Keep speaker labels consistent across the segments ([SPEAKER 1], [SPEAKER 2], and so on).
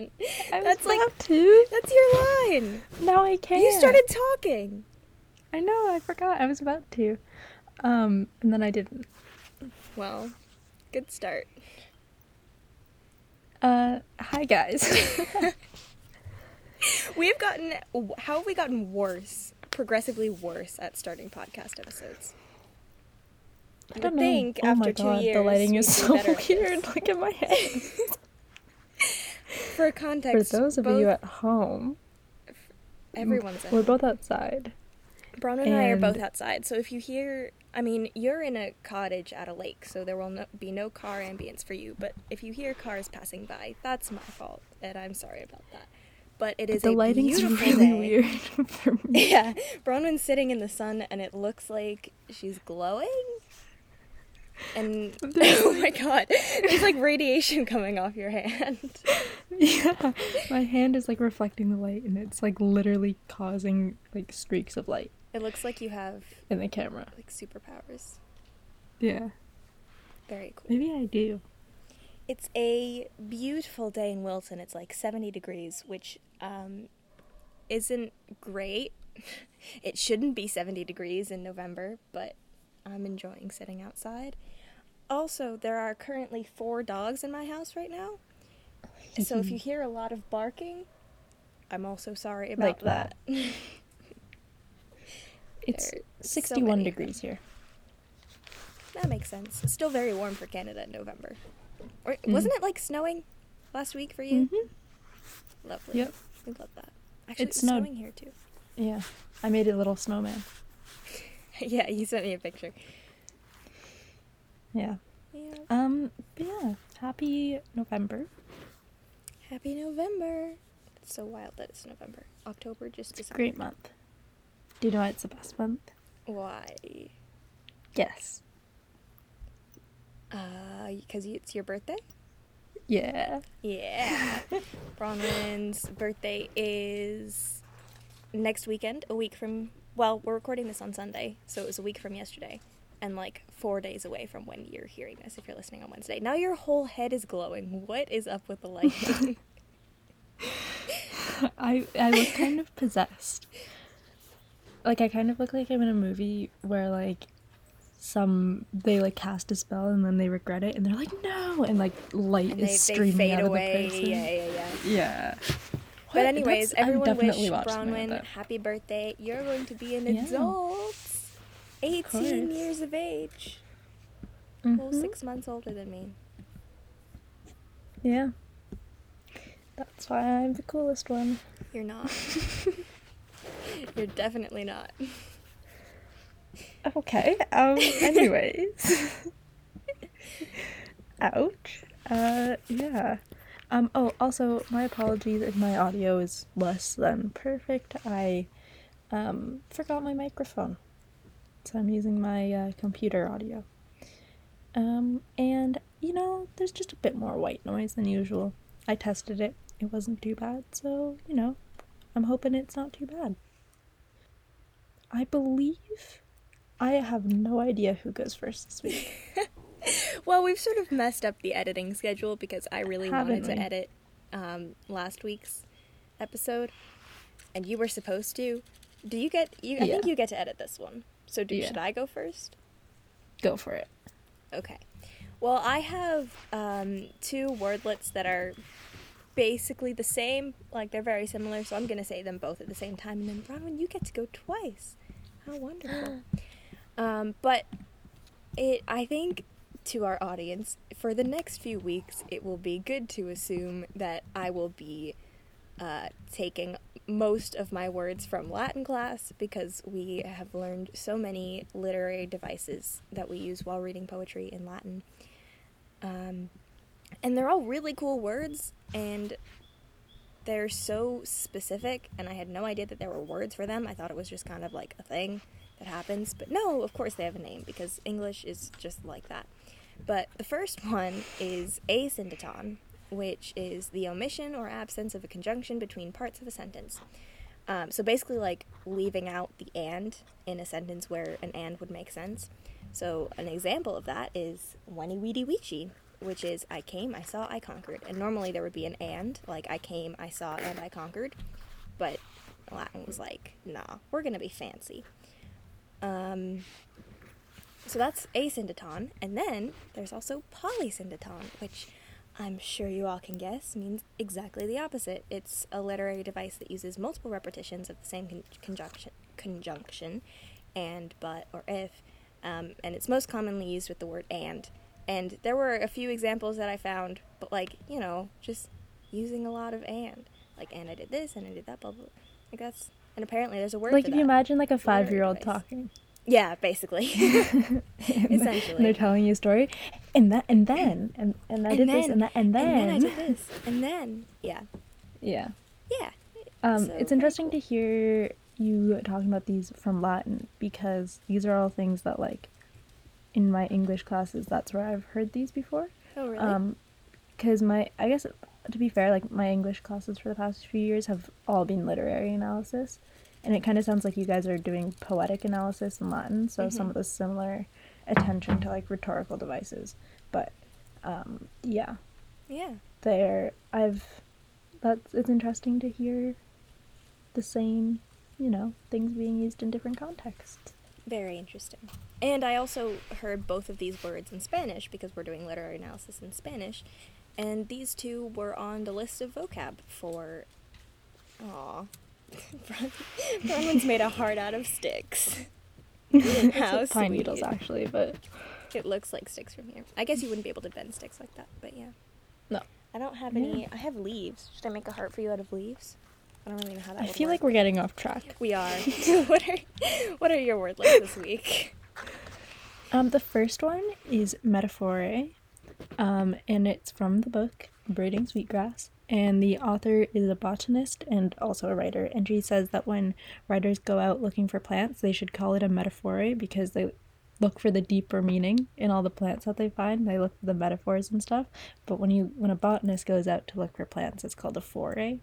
[SPEAKER 1] action.
[SPEAKER 2] I was
[SPEAKER 1] That's like
[SPEAKER 2] about to.
[SPEAKER 1] that's your line.
[SPEAKER 2] Now I can't.
[SPEAKER 1] You started talking.
[SPEAKER 2] I know. I forgot. I was about to. Um, and then I didn't.
[SPEAKER 1] Well, good start.
[SPEAKER 2] Uh, hi guys.
[SPEAKER 1] We've gotten how have we gotten worse, progressively worse at starting podcast episodes?
[SPEAKER 2] I don't know.
[SPEAKER 1] think
[SPEAKER 2] oh
[SPEAKER 1] after
[SPEAKER 2] my
[SPEAKER 1] two
[SPEAKER 2] god,
[SPEAKER 1] years
[SPEAKER 2] the lighting is so weird.
[SPEAKER 1] this.
[SPEAKER 2] Look at my head.
[SPEAKER 1] For context, For
[SPEAKER 2] those of
[SPEAKER 1] both,
[SPEAKER 2] you at home,
[SPEAKER 1] everyone's at
[SPEAKER 2] we're
[SPEAKER 1] home.
[SPEAKER 2] both outside.
[SPEAKER 1] Braun and, I are both outside, so if you hear, I mean, you're in a cottage at a lake, so there will no, be no car ambience for you. But if you hear cars passing by, that's my fault, and I'm sorry about that. But it is
[SPEAKER 2] the
[SPEAKER 1] a
[SPEAKER 2] lighting's really
[SPEAKER 1] day.
[SPEAKER 2] weird for me.
[SPEAKER 1] Yeah, Bronwyn's sitting in the sun, and it looks like she's glowing. And oh my god, there's like radiation coming off your hand.
[SPEAKER 2] Yeah, my hand is like reflecting the light, and it's like literally causing like streaks of light
[SPEAKER 1] It looks like you have
[SPEAKER 2] in the camera.
[SPEAKER 1] like superpowers.
[SPEAKER 2] Yeah,
[SPEAKER 1] Very cool.
[SPEAKER 2] maybe I do.
[SPEAKER 1] It's a beautiful day in Wilton. It's like 70 degrees, which um, isn't great. It shouldn't be 70 degrees in November, but I'm enjoying sitting outside. Also, there are currently four dogs in my house right now. So if you hear a lot of barking, I'm also sorry about
[SPEAKER 2] Like that.
[SPEAKER 1] that.
[SPEAKER 2] It's
[SPEAKER 1] There are so
[SPEAKER 2] 61 degrees here.
[SPEAKER 1] that makes sense. It's still very warm for Canada in November. Or
[SPEAKER 2] Mm.
[SPEAKER 1] wasn't it like snowing last week for you?
[SPEAKER 2] Mhm.
[SPEAKER 1] Lovely.
[SPEAKER 2] Yep.
[SPEAKER 1] We love that. Actually,
[SPEAKER 2] It
[SPEAKER 1] it's
[SPEAKER 2] snowed.
[SPEAKER 1] snowing here too.
[SPEAKER 2] Yeah, I made a little snowman.
[SPEAKER 1] yeah, you sent me a picture.
[SPEAKER 2] Yeah.
[SPEAKER 1] Yeah.
[SPEAKER 2] Um. Yeah. Happy November.
[SPEAKER 1] Happy November. It's so wild that it's November. October just
[SPEAKER 2] It's
[SPEAKER 1] December.
[SPEAKER 2] great month. Do you know why it's the best month?
[SPEAKER 1] Why?
[SPEAKER 2] Yes.
[SPEAKER 1] Uh, because it's your birthday.
[SPEAKER 2] Yeah.
[SPEAKER 1] Yeah. Bronwyn's birthday is next weekend, a week from. Well, we're recording this on Sunday, so it was a week from yesterday, and like four days away from when you're hearing this. If you're listening on Wednesday, now your whole head is glowing. What is up with the lighting?
[SPEAKER 2] I I look kind of possessed. Like I kind of look like I'm in a movie where like some they like cast a spell and then they regret it and they're like no and like light
[SPEAKER 1] and
[SPEAKER 2] is
[SPEAKER 1] they, they
[SPEAKER 2] streaming
[SPEAKER 1] fade
[SPEAKER 2] out
[SPEAKER 1] away.
[SPEAKER 2] of the person.
[SPEAKER 1] Yeah, yeah, yeah.
[SPEAKER 2] Yeah.
[SPEAKER 1] But anyways,
[SPEAKER 2] That's-
[SPEAKER 1] everyone
[SPEAKER 2] definitely
[SPEAKER 1] wish Bronwyn happy birthday. You're going to be an
[SPEAKER 2] Yeah.
[SPEAKER 1] adult. 18
[SPEAKER 2] course.
[SPEAKER 1] years of age. Well,
[SPEAKER 2] Mhm.
[SPEAKER 1] six months older than me.
[SPEAKER 2] Yeah. That's why I'm the coolest one.
[SPEAKER 1] You're not. You're definitely not.
[SPEAKER 2] Okay. Um. Anyways. Ouch. Uh. Yeah. Um. Oh. Also, my apologies if my audio is less than perfect. I um forgot my microphone, so I'm using my uh, computer audio. Um. And you know, there's just a bit more white noise than usual. I tested it. It wasn't too bad. So you know, I'm hoping it's not too bad. I believe I have no idea who goes first this week.
[SPEAKER 1] Well, we've sort of messed up the editing schedule because I really wanted
[SPEAKER 2] Haven't
[SPEAKER 1] to
[SPEAKER 2] we?
[SPEAKER 1] edit um, last week's episode, and you were supposed to. Do you get? You, I think you get to edit this one. So do,
[SPEAKER 2] Yeah.
[SPEAKER 1] should I go first?
[SPEAKER 2] Go for it.
[SPEAKER 1] Okay. Well, I have um, two wordlets that are basically the same. Like they're very similar, so I'm gonna say them both at the same time. And then Bronwyn, you get to go twice. How wonderful! um, but it, I think, to our audience, for the next few weeks, it will be good to assume that I will be uh, taking most of my words from Latin class because we have learned so many literary devices that we use while reading poetry in Latin. Um, and they're all really cool words, and they're so specific, and I had no idea that there were words for them. I thought it was just kind of like a thing that happens. But no, of course they have a name because English is just like that. But the first one is asyndeton, which is the omission or absence of a conjunction between parts of a sentence. Um, so basically, like leaving out the and in a sentence where an and would make sense. So an example of that is Veni Vidi Vici, which is I came, I saw, I conquered. And normally there would be an and, like I came, I saw, and I conquered. But Latin was like, nah, we're gonna be fancy. Um, so that's asyndeton, and then there's also polysyndeton, which I'm sure you all can guess means exactly the opposite. It's a literary device that uses multiple repetitions of the same con- conjunction, conjunction, and, but, or if, um, and it's most commonly used with the word and. And there were a few examples that I found, but like, you know, just using a lot of and. Like, and I did this, and I did that, blah, blah. Like, that's, and apparently there's a word
[SPEAKER 2] Like if you imagine like a
[SPEAKER 1] It's a literary
[SPEAKER 2] five year old talking.
[SPEAKER 1] Yeah, basically.
[SPEAKER 2] and
[SPEAKER 1] Essentially.
[SPEAKER 2] they're telling you a story. And that and then and, and I
[SPEAKER 1] And
[SPEAKER 2] did this
[SPEAKER 1] then-
[SPEAKER 2] and that and then,
[SPEAKER 1] And then I did this. And then, yeah.
[SPEAKER 2] Yeah.
[SPEAKER 1] Yeah.
[SPEAKER 2] Um,
[SPEAKER 1] So
[SPEAKER 2] it's interesting to hear you talking about these from Latin because these are all things that like in my English classes that's where I've heard these before.
[SPEAKER 1] Oh, really?
[SPEAKER 2] Um, because my I guess to be fair, like my English classes for the past few years have all been literary analysis, and it kind of sounds like you guys are doing poetic analysis in Latin, so some
[SPEAKER 1] Mhm.
[SPEAKER 2] of the similar attention to like rhetorical devices, but um, yeah,
[SPEAKER 1] yeah.
[SPEAKER 2] there I've that's it's interesting to hear the same, you know, things being used in different contexts.
[SPEAKER 1] Very interesting. And I also heard both of these words in Spanish because we're doing literary analysis in Spanish. And these two were on the list of vocab for. Aw. Bronwyn's made a heart out of sticks. How
[SPEAKER 2] It's pine needles actually, but
[SPEAKER 1] It looks like sticks from here. I guess you wouldn't be able to bend sticks like that, but yeah.
[SPEAKER 2] no.
[SPEAKER 1] I don't have any. I have leaves. Should I make a heart for you out of leaves? I don't really know how that
[SPEAKER 2] I
[SPEAKER 1] would
[SPEAKER 2] feel like we're getting off track.
[SPEAKER 1] We are. what are what are your wordlets this week?
[SPEAKER 2] Um, the first one is Metaphore, um, and it's from the book Braiding Sweetgrass. And the author is a botanist and also a writer. And she says that when writers go out looking for plants, they should call it a metaphor because they look for the deeper meaning in all the plants that they find. They look for the metaphors and stuff. But when you when a botanist goes out to look for plants, it's called a foray.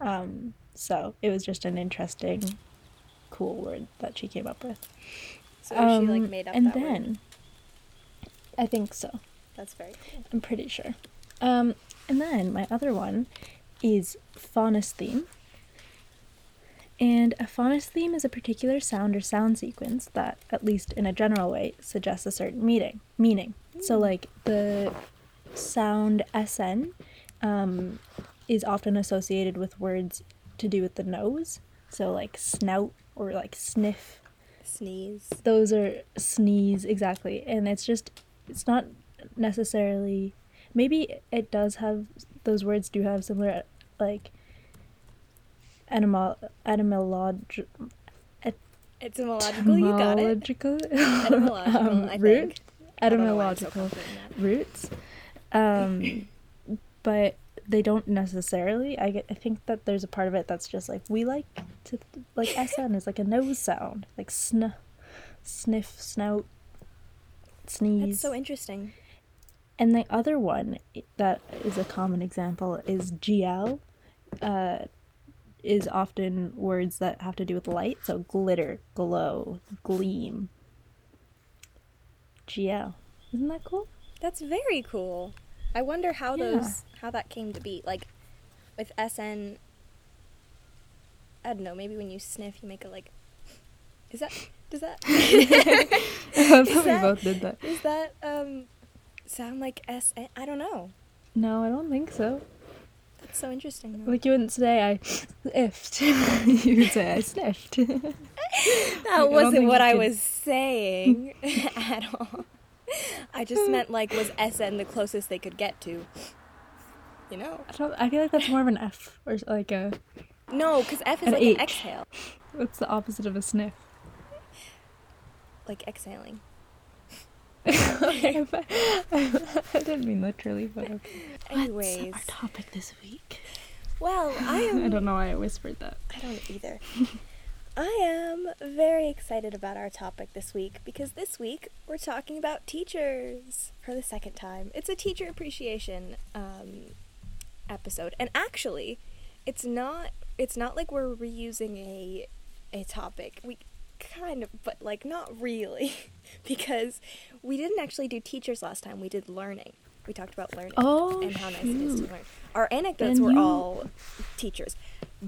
[SPEAKER 2] Um, so it was just an interesting, cool word that she came up with.
[SPEAKER 1] So she like
[SPEAKER 2] Um,
[SPEAKER 1] made up
[SPEAKER 2] and then
[SPEAKER 1] word.
[SPEAKER 2] I think so.
[SPEAKER 1] That's very cool.
[SPEAKER 2] I'm pretty sure. Um, and then my other one is phonestheme. And a phonestheme is a particular sound or sound sequence that, at least in a general way, suggests a certain meaning. Meaning. So, like the sound SN um, is often associated with words to do with the nose. So, like snout or like sniff
[SPEAKER 1] Sneeze.
[SPEAKER 2] those are sneeze exactly and it's just it's not necessarily maybe it does have those words do have similar like etymol etymolog
[SPEAKER 1] Etymological, you got it.
[SPEAKER 2] etymological
[SPEAKER 1] Etymological,
[SPEAKER 2] um,
[SPEAKER 1] I
[SPEAKER 2] root
[SPEAKER 1] think. I don't know why I'm so
[SPEAKER 2] etymological
[SPEAKER 1] confident in that.
[SPEAKER 2] roots um but they don't necessarily I get I think that there's a part of it that's just like we like to like SN is like a nose sound like sn sniff snout sneeze
[SPEAKER 1] That's so interesting.
[SPEAKER 2] And the other one that is a common example is GL uh is often words that have to do with light so glitter glow gleam GL isn't that cool
[SPEAKER 1] That's very cool. I wonder how
[SPEAKER 2] Yeah.
[SPEAKER 1] those how that came to be. Like with SN I don't know, maybe when you sniff you make a like Is that does that
[SPEAKER 2] I we both did that.
[SPEAKER 1] Does that um sound like SN? I don't know.
[SPEAKER 2] No, I don't think so.
[SPEAKER 1] That's so interesting. though.
[SPEAKER 2] Like you wouldn't say I sniffed. you would say I sniffed.
[SPEAKER 1] that
[SPEAKER 2] don't
[SPEAKER 1] wasn't
[SPEAKER 2] think
[SPEAKER 1] what I
[SPEAKER 2] could-
[SPEAKER 1] was saying at all. I just meant like was SN the closest they could get to. You know?
[SPEAKER 2] I don't. I feel like that's more of an F or like a.
[SPEAKER 1] No, because F is
[SPEAKER 2] An
[SPEAKER 1] like
[SPEAKER 2] H.
[SPEAKER 1] an exhale.
[SPEAKER 2] What's the opposite of a sniff?
[SPEAKER 1] Like exhaling.
[SPEAKER 2] I didn't mean literally, but okay.
[SPEAKER 1] Anyways.
[SPEAKER 2] What's our topic this week?
[SPEAKER 1] Well, I am
[SPEAKER 2] I don't know why I whispered that.
[SPEAKER 1] I don't either. I am very excited about our topic this week because this week we're talking about teachers for the second time. It's a teacher appreciation um, episode, and actually, it's not. It's not like we're reusing a a topic. We kind of, but like not really, because we didn't actually do teachers last time. We did learning. We talked about learning
[SPEAKER 2] Oh,
[SPEAKER 1] and how nice it is to learn. Our anecdotes
[SPEAKER 2] Then
[SPEAKER 1] were
[SPEAKER 2] you-
[SPEAKER 1] all teachers,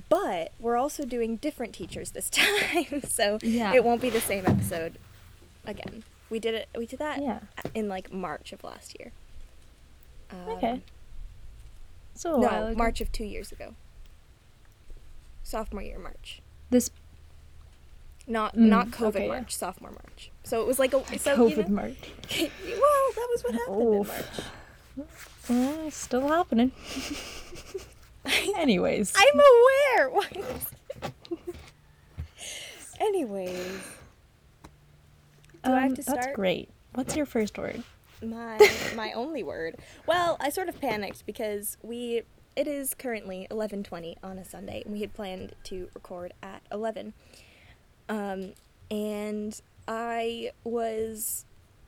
[SPEAKER 1] but we're also doing different teachers this time, so
[SPEAKER 2] Yeah.
[SPEAKER 1] it won't be the same episode again. We did it. We did that
[SPEAKER 2] Yeah.
[SPEAKER 1] in like March of last year. Um,
[SPEAKER 2] Okay. So
[SPEAKER 1] No. March of two years ago. Sophomore year March.
[SPEAKER 2] This
[SPEAKER 1] Not
[SPEAKER 2] Mm,
[SPEAKER 1] not COVID
[SPEAKER 2] okay, yeah.
[SPEAKER 1] March, sophomore March. So it was like a so
[SPEAKER 2] COVID
[SPEAKER 1] you know,
[SPEAKER 2] March.
[SPEAKER 1] well, that was what happened in
[SPEAKER 2] Oof.
[SPEAKER 1] March.
[SPEAKER 2] Uh, still happening. Anyways.
[SPEAKER 1] I'm aware. Anyways, Do I have
[SPEAKER 2] Um,
[SPEAKER 1] to
[SPEAKER 2] That's great. What's your first word?
[SPEAKER 1] my my only word. Well, I sort of panicked because we it is currently 11:20 on a Sunday and we had planned to record at 11. Um and I was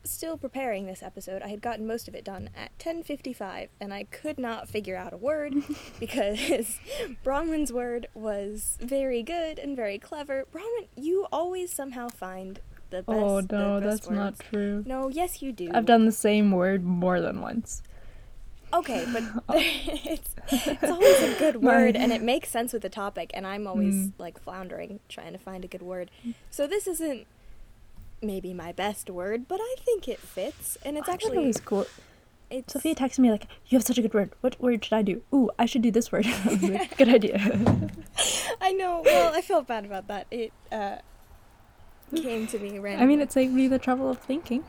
[SPEAKER 1] still preparing this episode. I had gotten most of it done at 10:55 and I could not figure out a word because Bronwyn's word was very good and very clever. Bronwyn, you always somehow find the best
[SPEAKER 2] oh no, that's not true.
[SPEAKER 1] No, yes you do.
[SPEAKER 2] I've done the same word more than once.
[SPEAKER 1] Okay, but it's, it's always a good word and it makes sense with the topic, and I'm always
[SPEAKER 2] Mm.
[SPEAKER 1] like floundering trying to find a good word. So this isn't maybe my best word, but I think it fits, and it's
[SPEAKER 2] I
[SPEAKER 1] actually
[SPEAKER 2] it was cool.
[SPEAKER 1] it's
[SPEAKER 2] Sophia texted me like, "You have such a good word. What word should I do? Ooh, I should do this word." Like, good idea.
[SPEAKER 1] I know. Well, I felt bad about that. It uh, came to me randomly.
[SPEAKER 2] I mean, it saved me the trouble of thinking.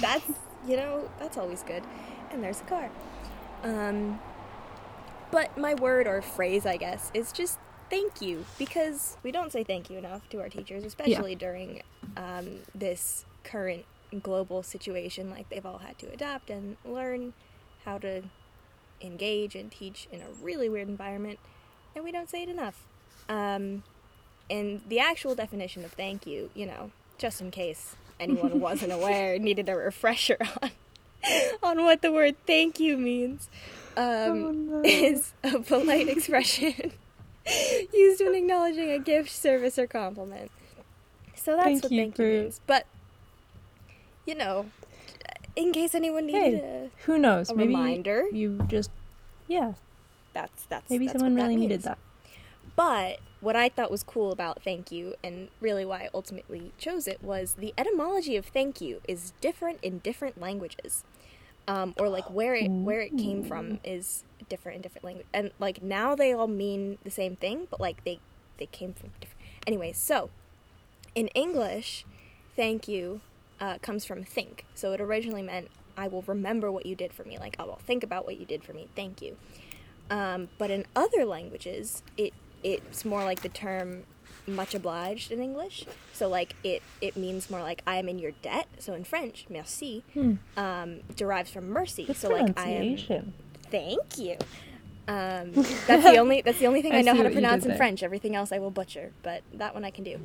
[SPEAKER 1] that's you know that's always good and there's a car. Um but my word or phrase i guess is just thank you because we don't say thank you enough to our teachers especially during um, this current global situation like they've all had to adapt and learn how to engage and teach in a really weird environment and we don't say it enough. Um, and the actual definition of thank you you know just in case anyone wasn't aware needed a refresher on on what the word thank you means um,
[SPEAKER 2] Oh, no.
[SPEAKER 1] is a polite expression used when acknowledging a gift, service, or compliment. So that's
[SPEAKER 2] Thank
[SPEAKER 1] what
[SPEAKER 2] you
[SPEAKER 1] thank you means. But you know, in case anyone needed
[SPEAKER 2] Hey, who knows?
[SPEAKER 1] a, a
[SPEAKER 2] maybe
[SPEAKER 1] reminder,
[SPEAKER 2] you just, yeah.
[SPEAKER 1] that's that's
[SPEAKER 2] Maybe
[SPEAKER 1] that's
[SPEAKER 2] someone really needed that.
[SPEAKER 1] But what I thought was cool about thank you, and really why I ultimately chose it, was the etymology of thank you is different in different languages, um, or like where it where it came from is different in different language, and like now they all mean the same thing, but like they they came from different. Anyway, so in English, thank you uh, comes from think. So it originally meant I will remember what you did for me. Like I will think about what you did for me. Thank you. Um, but in other languages, it it's more like the term much obliged in English. So like it it means more like I am in your debt. So in French, merci
[SPEAKER 2] Hmm.
[SPEAKER 1] um, derives from mercy.
[SPEAKER 2] Good
[SPEAKER 1] so like I am thank you. Um, that's the only that's the only thing I,
[SPEAKER 2] I
[SPEAKER 1] know how to
[SPEAKER 2] what you did
[SPEAKER 1] pronounce in
[SPEAKER 2] there.
[SPEAKER 1] French. Everything else I will butcher, but that one I can do.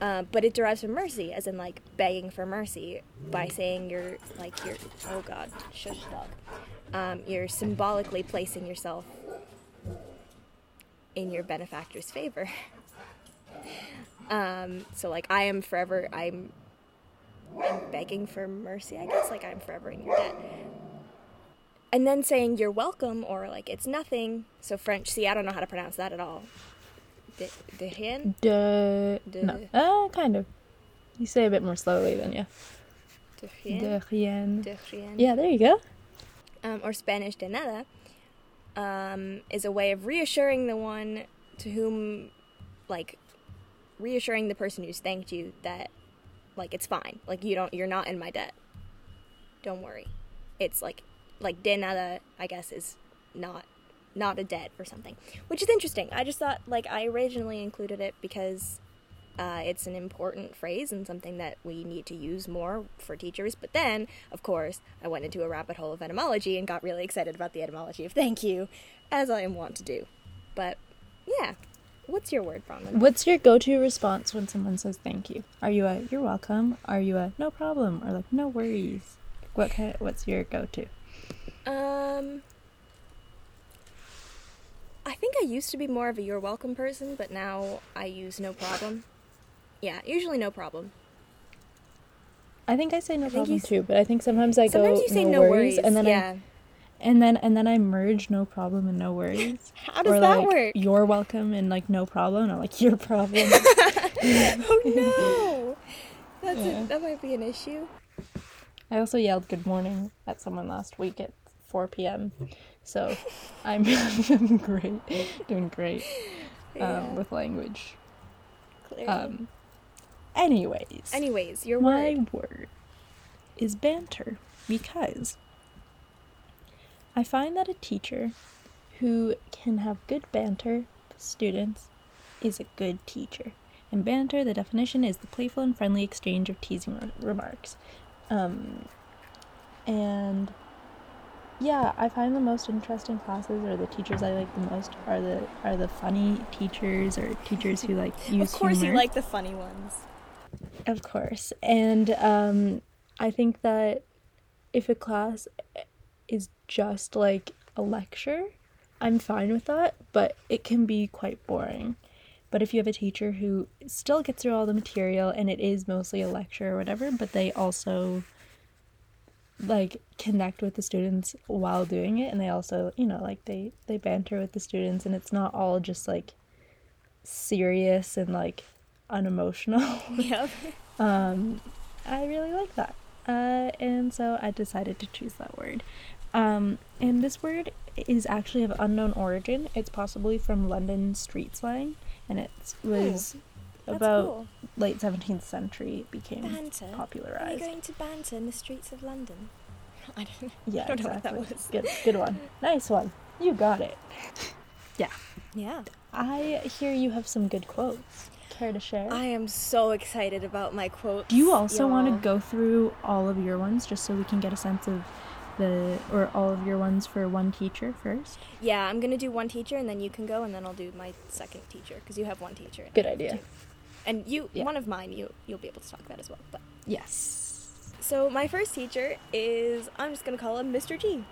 [SPEAKER 1] Uh, but it derives from mercy, as in like begging for mercy by saying you're like you're oh god shush dog. Um, you're symbolically placing yourself in your benefactor's favor. um, so like I am forever I'm I'm begging for mercy, I guess, like I'm forever in your debt. And then saying you're welcome or like it's nothing. So French, see, I don't know how to pronounce that at all. De, de rien?
[SPEAKER 2] De,
[SPEAKER 1] De-
[SPEAKER 2] no, uh, kind of. You say a bit more slowly than yeah.
[SPEAKER 1] De rien?
[SPEAKER 2] De rien.
[SPEAKER 1] De rien.
[SPEAKER 2] Yeah, there you go.
[SPEAKER 1] um, or Spanish de nada, um, is a way of reassuring the one to whom, like, reassuring the person who's thanked you that, like, it's fine. Like, you don't, you're not in my debt. Don't worry. It's like, like de nada, I guess, is not, not a debt or something, which is interesting. I just thought, like, I originally included it because uh, it's an important phrase and something that we need to use more for teachers. But then, of course, I went into a rabbit hole of etymology and got really excited about the etymology of thank you, as I am wont to do. But yeah, what's your word, Bronwyn?
[SPEAKER 2] What's your go-to response when someone says thank you? Are you a you're welcome? Are you a no problem? Or like no worries? What kind? what's your go-to?
[SPEAKER 1] Um, I think I used to be more of a you're welcome person, but now I use no problem. Yeah, usually no problem.
[SPEAKER 2] I think I say no
[SPEAKER 1] I
[SPEAKER 2] problem too, but I think sometimes I
[SPEAKER 1] Sometimes
[SPEAKER 2] go
[SPEAKER 1] you say
[SPEAKER 2] no,
[SPEAKER 1] no,
[SPEAKER 2] worries,
[SPEAKER 1] worries.
[SPEAKER 2] and then
[SPEAKER 1] yeah.
[SPEAKER 2] I and then and then I merge no problem and no worries.
[SPEAKER 1] How does
[SPEAKER 2] or
[SPEAKER 1] that
[SPEAKER 2] like,
[SPEAKER 1] work?
[SPEAKER 2] You're welcome and like no problem. And I'm like your problem.
[SPEAKER 1] oh no. That's
[SPEAKER 2] Yeah.
[SPEAKER 1] a, that might be an issue.
[SPEAKER 2] I also yelled good morning at someone last week at 4 p.m. So I'm, I'm great, doing great um,
[SPEAKER 1] Yeah,
[SPEAKER 2] with language. Um, anyways,
[SPEAKER 1] Anyways, your
[SPEAKER 2] my
[SPEAKER 1] word.
[SPEAKER 2] word is banter because I find that a teacher who can have good banter with students is a good teacher. And banter, the definition is the playful and friendly exchange of teasing re- remarks. Um, and yeah, I find the most interesting classes or the teachers I like the most are the are the funny teachers or teachers who like use humor.
[SPEAKER 1] Of course,
[SPEAKER 2] humor.
[SPEAKER 1] you like the funny ones.
[SPEAKER 2] Of course. And um, I think that if a class is just like a lecture, I'm fine with that, but it can be quite boring. But if you have a teacher who still gets through all the material and it is mostly a lecture or whatever, but they also like connect with the students while doing it and they also, you know, like they they banter with the students and it's not all just like serious and like unemotional.
[SPEAKER 1] Yep.
[SPEAKER 2] Um, I really like that. Uh, and so I decided to choose that word. Um, and this word is actually of unknown origin. It's possibly from London street slang, and it was
[SPEAKER 1] That's
[SPEAKER 2] about
[SPEAKER 1] cool.
[SPEAKER 2] late 17th century it became
[SPEAKER 1] Banter. Are
[SPEAKER 2] popularized.
[SPEAKER 1] going to banter in the streets of London? I don't know.
[SPEAKER 2] Yeah,
[SPEAKER 1] I don't know what that
[SPEAKER 2] exactly.
[SPEAKER 1] was.
[SPEAKER 2] Good, good one. Nice one. You got it. Yeah.
[SPEAKER 1] Yeah.
[SPEAKER 2] I hear you have some good quotes. Care to share?
[SPEAKER 1] I am so excited about my quote.
[SPEAKER 2] Do you also want to go through all of your ones just so we can get a sense of the or all of your ones for one teacher first?
[SPEAKER 1] Yeah, I'm gonna do one teacher, and then you can go, and then I'll do my second teacher because you have one teacher.
[SPEAKER 2] Good idea.
[SPEAKER 1] two. And you,
[SPEAKER 2] Yeah.
[SPEAKER 1] one of mine, you you'll be able to talk about as well. But
[SPEAKER 2] Yes.
[SPEAKER 1] so my first teacher is I'm just gonna call him Mr. G,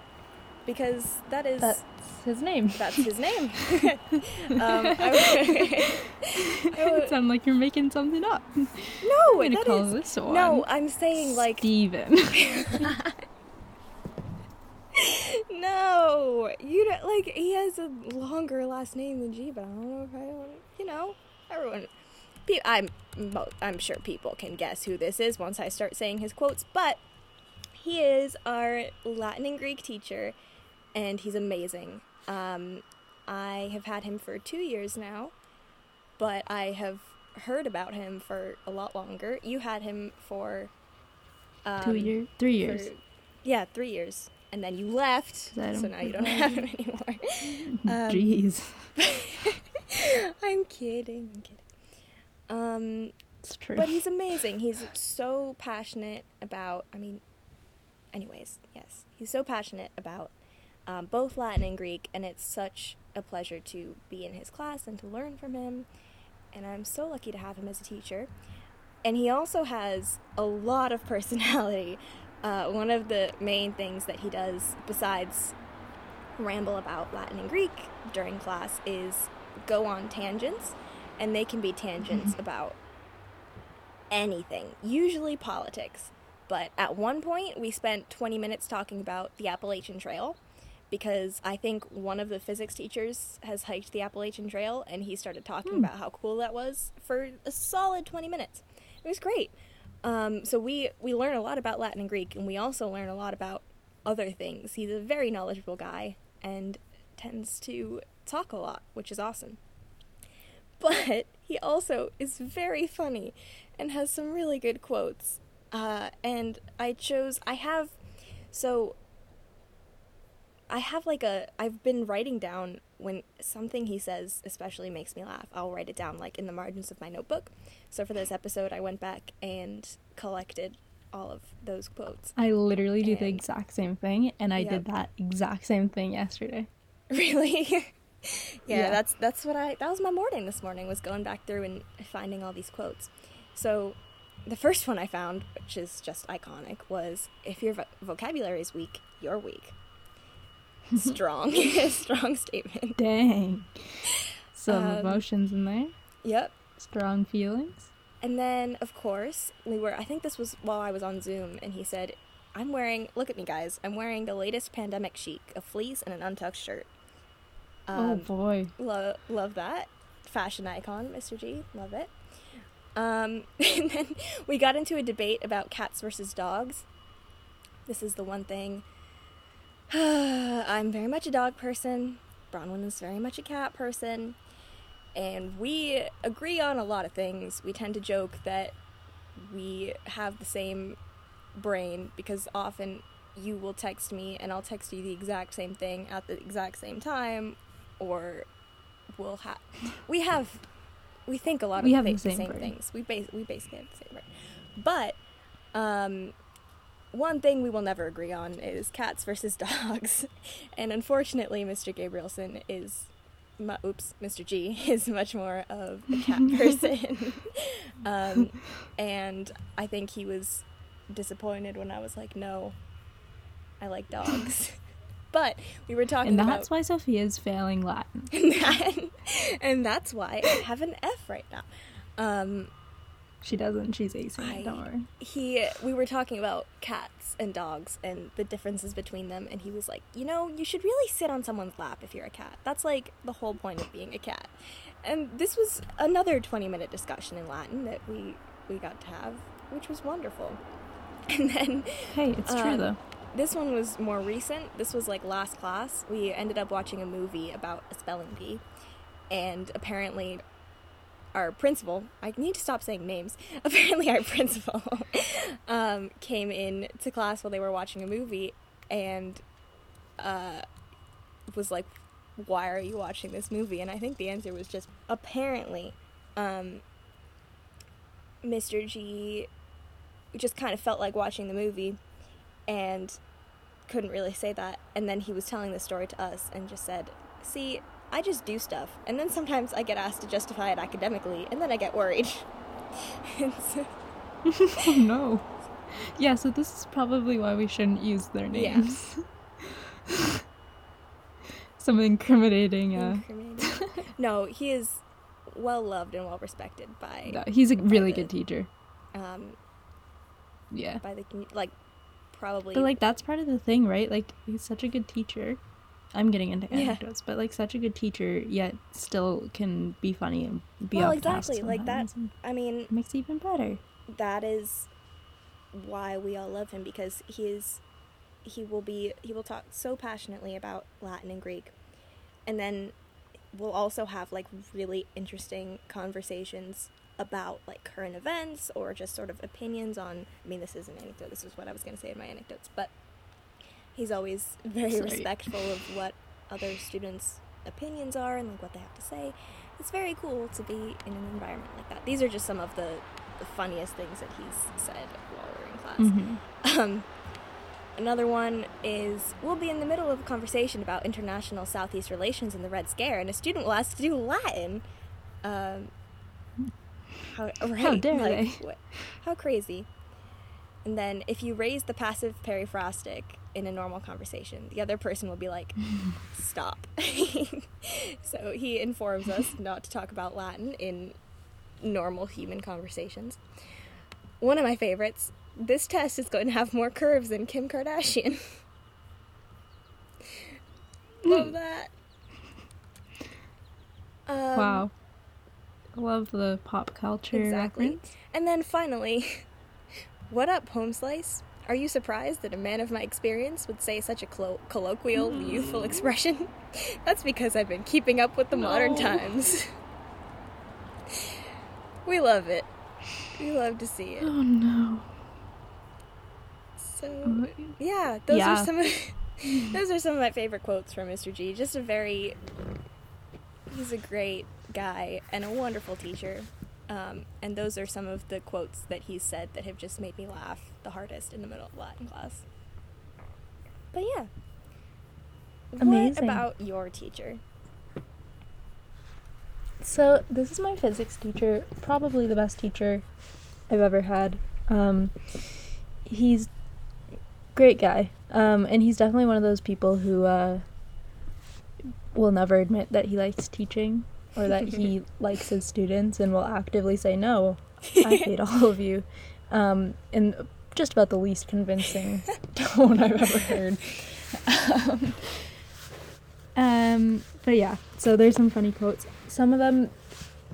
[SPEAKER 1] because that is
[SPEAKER 2] That's his name.
[SPEAKER 1] that's his name. um, I, I would-
[SPEAKER 2] it sounds like you're making something up.
[SPEAKER 1] no,
[SPEAKER 2] I'm gonna
[SPEAKER 1] that
[SPEAKER 2] call
[SPEAKER 1] is-
[SPEAKER 2] this one.
[SPEAKER 1] no. I'm saying like
[SPEAKER 2] Steven.
[SPEAKER 1] no. You don't like he has a longer last name than G, but I don't know if I don't. You know, everyone. pe- I'm I'm sure people can guess who this is once I start saying his quotes, but he is our Latin and Greek teacher, and he's amazing. Um, I have had him for two years now, but I have heard about him for a lot longer. You had him for um,
[SPEAKER 2] Two years, three
[SPEAKER 1] for-
[SPEAKER 2] years.
[SPEAKER 1] yeah, three years. And then you left, so now you don't have him anymore. um,
[SPEAKER 2] Jeez,
[SPEAKER 1] I'm kidding. I'm kidding. Um,
[SPEAKER 2] it's true.
[SPEAKER 1] but he's amazing. He's so passionate about. I mean, anyways, yes, he's so passionate about um, both Latin and Greek, and it's such a pleasure to be in his class and to learn from him. And I'm so lucky to have him as a teacher. And he also has a lot of personality. Uh, one of the main things that he does, besides ramble about Latin and Greek during class, is go on tangents. And they can be tangents about anything, usually politics. But at one point, we spent 20 minutes talking about the Appalachian Trail because I think one of the physics teachers has hiked the Appalachian Trail and he started talking
[SPEAKER 2] Hmm.
[SPEAKER 1] about how cool that was for a solid 20 minutes. It was great. Um, so we, we learn a lot about Latin and Greek and we also learn a lot about other things. He's a very knowledgeable guy and tends to talk a lot, which is awesome. But he also is very funny and has some really good quotes. Uh, and I chose, I have, so I have like a, I've been writing down when something he says especially makes me laugh. I'll write it down like in the margins of my notebook. So for this episode, I went back and collected all of those quotes.
[SPEAKER 2] I literally do the exact same thing, and I did that exact same thing yesterday.
[SPEAKER 1] Really? yeah,
[SPEAKER 2] Yeah.
[SPEAKER 1] that's that's what I that was my morning this morning was going back through and finding all these quotes. So the first one I found, which is just iconic, was if your vo- vocabulary is weak, you're weak. Strong, strong statement.
[SPEAKER 2] Dang. Some
[SPEAKER 1] Um,
[SPEAKER 2] emotions in there.
[SPEAKER 1] Yep.
[SPEAKER 2] Strong feelings.
[SPEAKER 1] And then, of course, we were, I think this was while I was on Zoom, and he said, I'm wearing, look at me, guys, I'm wearing the latest pandemic chic a fleece and an untucked shirt.
[SPEAKER 2] oh
[SPEAKER 1] Um,
[SPEAKER 2] boy.
[SPEAKER 1] Lo- love that. Fashion icon, Mr. G. Love it. Um, and then we got into a debate about cats versus dogs. This is the one thing. I'm very much a dog person. Bronwyn is very much a cat person. And we agree on a lot of things. We tend to joke that we have the same brain because often you will text me and I'll text you the exact same thing at the exact same time or we'll have we have we think a lot of
[SPEAKER 2] We have
[SPEAKER 1] thi-
[SPEAKER 2] the same brain.
[SPEAKER 1] things. We base we basically have the same brain. But um one thing we will never agree on is cats versus dogs. and unfortunately, Mr. Gabrielson is mu- oops, Mr. G is much more of a cat person. um, and I think he was disappointed when I was like, "No, I like dogs." but we were talking
[SPEAKER 2] And
[SPEAKER 1] about
[SPEAKER 2] that's why Sophia's failing Latin.
[SPEAKER 1] and, and that's why I have an F right now. Um,
[SPEAKER 2] She doesn't. She's it. Don't worry.
[SPEAKER 1] he we were talking about cats and dogs and the differences between them and he was like you know you should really sit on someone's lap if you're a cat that's like the whole point of being a cat and this was another 20 minute discussion in latin that we we got to have which was wonderful and then
[SPEAKER 2] Hey, it's true
[SPEAKER 1] Um,
[SPEAKER 2] though.
[SPEAKER 1] this one was more recent. This was like last class. We ended up watching a movie about a spelling bee, and apparently, our principal, I need to stop saying names. Apparently, our principal um, came in to class while they were watching a movie and uh, was like, Why are you watching this movie? And I think the answer was just apparently, um, Mr. G just kind of felt like watching the movie and couldn't really say that. And then he was telling the story to us and just said, See, I just do stuff. And then sometimes I get asked to justify it academically, and then I get worried. so,
[SPEAKER 2] oh no. Yeah, so this is probably why we shouldn't use their
[SPEAKER 1] Yeah.
[SPEAKER 2] names. Some incriminating. Uh,
[SPEAKER 1] incriminating. no, he is well loved and well respected by
[SPEAKER 2] no, he's a really
[SPEAKER 1] the-
[SPEAKER 2] good teacher.
[SPEAKER 1] um
[SPEAKER 2] Yeah.
[SPEAKER 1] by the like probably
[SPEAKER 2] But like that's part of the thing, right? Like he's such a good teacher. I'm getting into
[SPEAKER 1] Yeah.
[SPEAKER 2] anecdotes, but like such a good teacher, yet still can be funny and be
[SPEAKER 1] Well, exactly, like that- I mean
[SPEAKER 2] makes it even better.
[SPEAKER 1] that is why we all love him because he is he will be he will talk so passionately about Latin and Greek and then we'll also have like really interesting conversations about like current events or just sort of opinions on I mean this is an anecdote this is what I was going to say in my anecdotes but he's always very
[SPEAKER 2] Sorry.
[SPEAKER 1] respectful of what other students opinions are and like what they have to say it's very cool to be in an environment like that these are just some of the, the funniest things that he's said while we're in class
[SPEAKER 2] Mhm.
[SPEAKER 1] um, another one is we'll be in the middle of a conversation about international Southeast relations and the Red Scare, and a student will ask to do Latin. Um, how, right,
[SPEAKER 2] dare
[SPEAKER 1] like,
[SPEAKER 2] they.
[SPEAKER 1] What, how crazy. And then if you raise the passive periphrastic in a normal conversation, the other person will be like, stop. so he informs us not to talk about Latin in normal human conversations. One of my favorites this test is going to have more curves than Kim Kardashian. Love that. Um,
[SPEAKER 2] wow. I love the pop culture
[SPEAKER 1] Exactly.
[SPEAKER 2] reference.
[SPEAKER 1] And then finally, what up, home slice? Are you surprised that a man of my experience would say such a collo- colloquial, youthful expression? That's because I've been keeping up with the modern times. we love it. We love to see it.
[SPEAKER 2] Oh no.
[SPEAKER 1] So, yeah, those
[SPEAKER 2] Yeah.
[SPEAKER 1] are some of those are some of my favorite quotes from Mr. G. Just a very he's a great guy and a wonderful teacher. Um, and those are some of the quotes that he said that have just made me laugh the hardest in the middle of Latin class. But yeah. What
[SPEAKER 2] Amazing.
[SPEAKER 1] about your teacher?
[SPEAKER 2] So this is my physics teacher, probably the best teacher I've ever had. Um, he's great guy, um, and he's definitely one of those people who uh, will never admit that he likes teaching. Or that he likes his students and will actively say no i hate all of you. Um, and just about the least convincing tone i've ever heard. Um, um, but yeah so there's some funny quotes. Some of them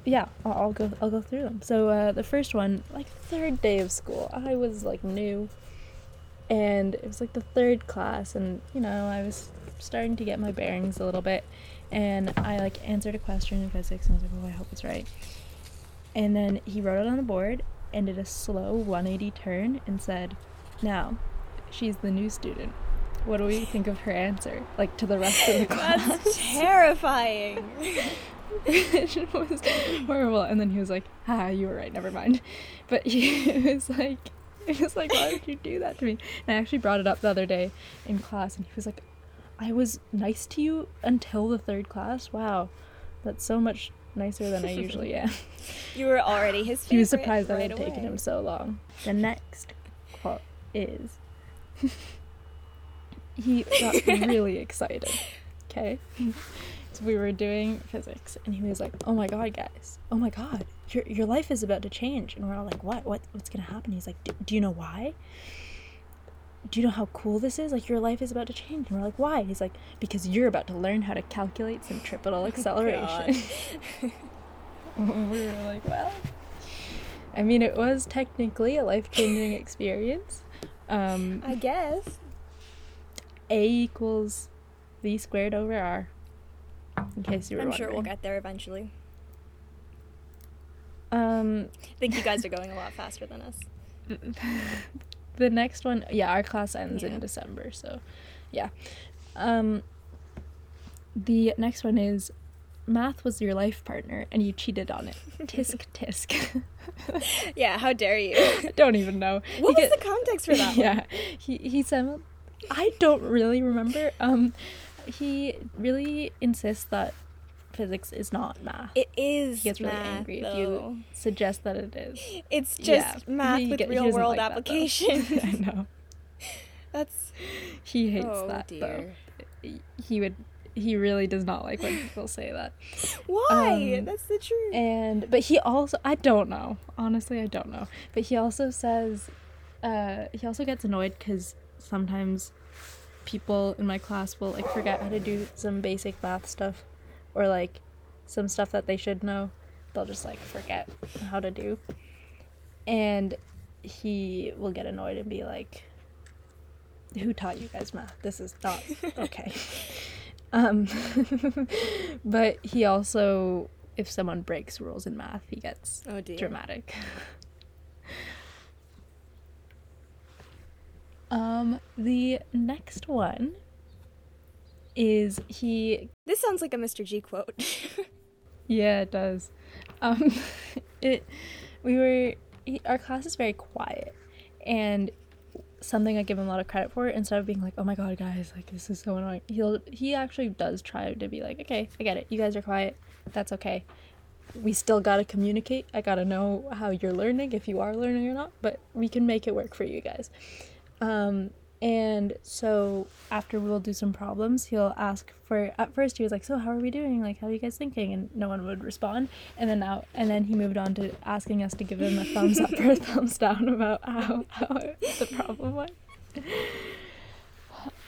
[SPEAKER 2] yeah i'll, I'll go i'll go through them. So uh, the first one like third day of school i was like new. And it was like the third class and you know i was starting to get my bearings a little bit and i like answered a question in physics and i was like oh i hope it's right. And then he wrote it on the board and did a slow 180 turn and said now she's the new student. What do we think of her answer? Like to the rest of the class.
[SPEAKER 1] That's terrifying.
[SPEAKER 2] it was horrible. And then he was like ah you were right. Never mind. But he was like it was like why would you do that to me? And i actually brought it up the other day in class and he was like i was nice to you until the third class? Wow. That's so much nicer than i usually am.
[SPEAKER 1] You were already his favorite.
[SPEAKER 2] he was surprised that
[SPEAKER 1] right
[SPEAKER 2] it had taken him so long. The next quote is he got really excited. Okay. So we were doing physics and he was like oh my god guys. Oh my god. Your, your life is about to change. And we're all like what? What what's gonna happen? He's like "Do- do you know why do you know how cool this is? Like your life is about to change. And we're like why? He's like because you're about to learn how to calculate centripetal acceleration. We were like well i mean it was technically a life-changing experience. Um
[SPEAKER 1] I guess.
[SPEAKER 2] a equals v squared over r in case you were
[SPEAKER 1] I'm sure we'll get there eventually.
[SPEAKER 2] um
[SPEAKER 1] I think you guys are going a lot faster than us.
[SPEAKER 2] The next one yeah our class ends
[SPEAKER 1] Yeah.
[SPEAKER 2] in december so yeah um the next one is math was your life partner and you cheated on it tisk tisk
[SPEAKER 1] Yeah, how dare you?
[SPEAKER 2] I don't even know He
[SPEAKER 1] was
[SPEAKER 2] get-
[SPEAKER 1] the context for that
[SPEAKER 2] yeah
[SPEAKER 1] one?
[SPEAKER 2] he he said i don't really remember um he really insists that physics is not math.
[SPEAKER 1] It is
[SPEAKER 2] he gets really
[SPEAKER 1] math,
[SPEAKER 2] angry if you suggest that it is.
[SPEAKER 1] It's just
[SPEAKER 2] Yeah,
[SPEAKER 1] math
[SPEAKER 2] he
[SPEAKER 1] with
[SPEAKER 2] get-
[SPEAKER 1] real world
[SPEAKER 2] like that,
[SPEAKER 1] application.
[SPEAKER 2] i know.
[SPEAKER 1] That's
[SPEAKER 2] he hates
[SPEAKER 1] oh
[SPEAKER 2] that
[SPEAKER 1] dear.
[SPEAKER 2] though he would he really does not like when people say that.
[SPEAKER 1] Why?
[SPEAKER 2] Um,
[SPEAKER 1] That's the truth.
[SPEAKER 2] and but he also i don't know. Honestly i don't know. But he also says uh he also gets annoyed because sometimes people in my class will like forget how to do some basic math stuff or like some stuff that they should know they'll just like forget how to do. And he will get annoyed and be like who taught you guys math? This is not okay. Um but he also if someone breaks rules in math he gets
[SPEAKER 1] oh dear.
[SPEAKER 2] dramatic. Um the next one is he
[SPEAKER 1] This sounds like a Mr. G quote.
[SPEAKER 2] yeah it does. Um it we were he, our class is very quiet and something I give him a lot of credit for instead of being like oh my god guys like this is so annoying he'll he actually does try to be like okay I get it. You guys are quiet. That's okay. We still gotta communicate. I gotta know how you're learning if you are learning or not but we can make it work for you guys. Um and so after we'll do some problems he'll ask for at first he was like so how are we doing? Like how are you guys thinking? And no one would respond. And then now and then he moved on to asking us to give him a thumbs up or a thumbs down about how, how the problem went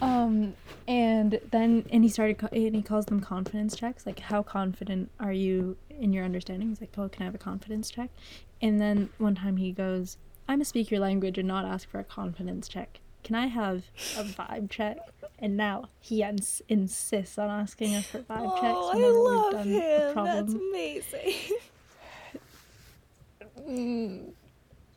[SPEAKER 2] um and then and he started and he calls them confidence checks. Like how confident are you in your understanding? He's like oh can i have a confidence check? And then one time he goes i'm a speak your language and not ask for a confidence check can i have a vibe check and now he ins- insists on asking us for vibe checks
[SPEAKER 1] oh, I love
[SPEAKER 2] done a
[SPEAKER 1] him.
[SPEAKER 2] problem
[SPEAKER 1] That's amazing.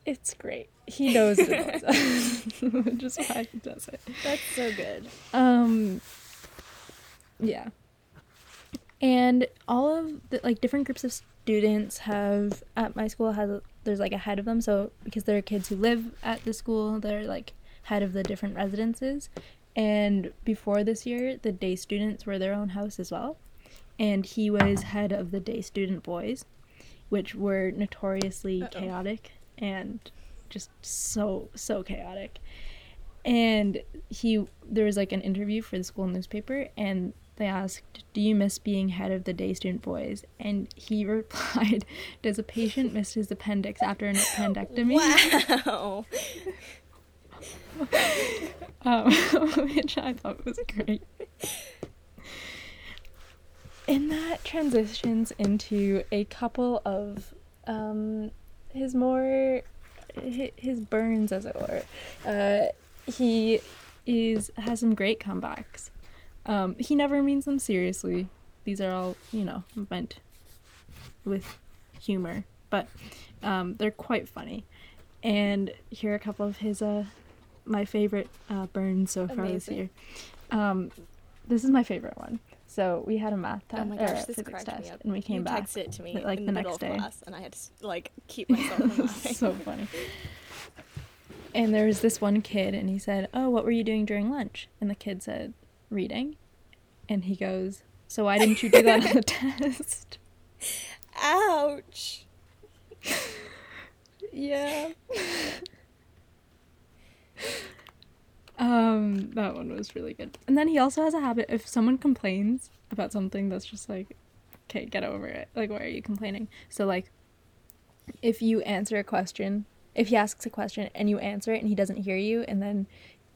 [SPEAKER 2] It's great he knows it annoys us which is why he does it
[SPEAKER 1] That's so good.
[SPEAKER 2] Um yeah. And all of the like different groups of students have at my school has there's like a head of them so because there are kids who live at the school they're like head of the different residences and before this year the day students were their own house as well and he was head of the day student boys which were notoriously
[SPEAKER 1] Uh-oh.
[SPEAKER 2] chaotic and just so so chaotic and he there was like an interview for the school newspaper and they asked, "Do you miss being head of the day student boys?" And he replied, "Does a patient miss his appendix after an appendectomy?"
[SPEAKER 1] Wow.
[SPEAKER 2] Um, which I thought was great. And that transitions into a couple of um, his more his burns, as it were. Uh, he is has some great comebacks. Um, he never means them seriously. These are all you know meant with humor, but um, they're quite funny. And here are a couple of his uh, my favorite uh, burns so far this year. Um, this is my favorite one. So we had a math test
[SPEAKER 1] Oh my gosh, this
[SPEAKER 2] physics test,
[SPEAKER 1] up.
[SPEAKER 2] and we came
[SPEAKER 1] you
[SPEAKER 2] back.
[SPEAKER 1] texted it to me
[SPEAKER 2] like,
[SPEAKER 1] in
[SPEAKER 2] the
[SPEAKER 1] the, middle
[SPEAKER 2] next day.
[SPEAKER 1] class, and I had to like keep myself from laughing.
[SPEAKER 2] so funny. And there was this one kid, and he said, "Oh, what were you doing during lunch?" And the kid said, "Reading." And he goes, "So why didn't you do that on the test?"
[SPEAKER 1] Ouch.
[SPEAKER 2] Yeah. Um, that one was really good. And then he also has a habit if someone complains about something that's just like, okay, get over it. Like, why are you complaining? So like, if you answer a question, if he asks a question and you answer it and he doesn't hear you, and then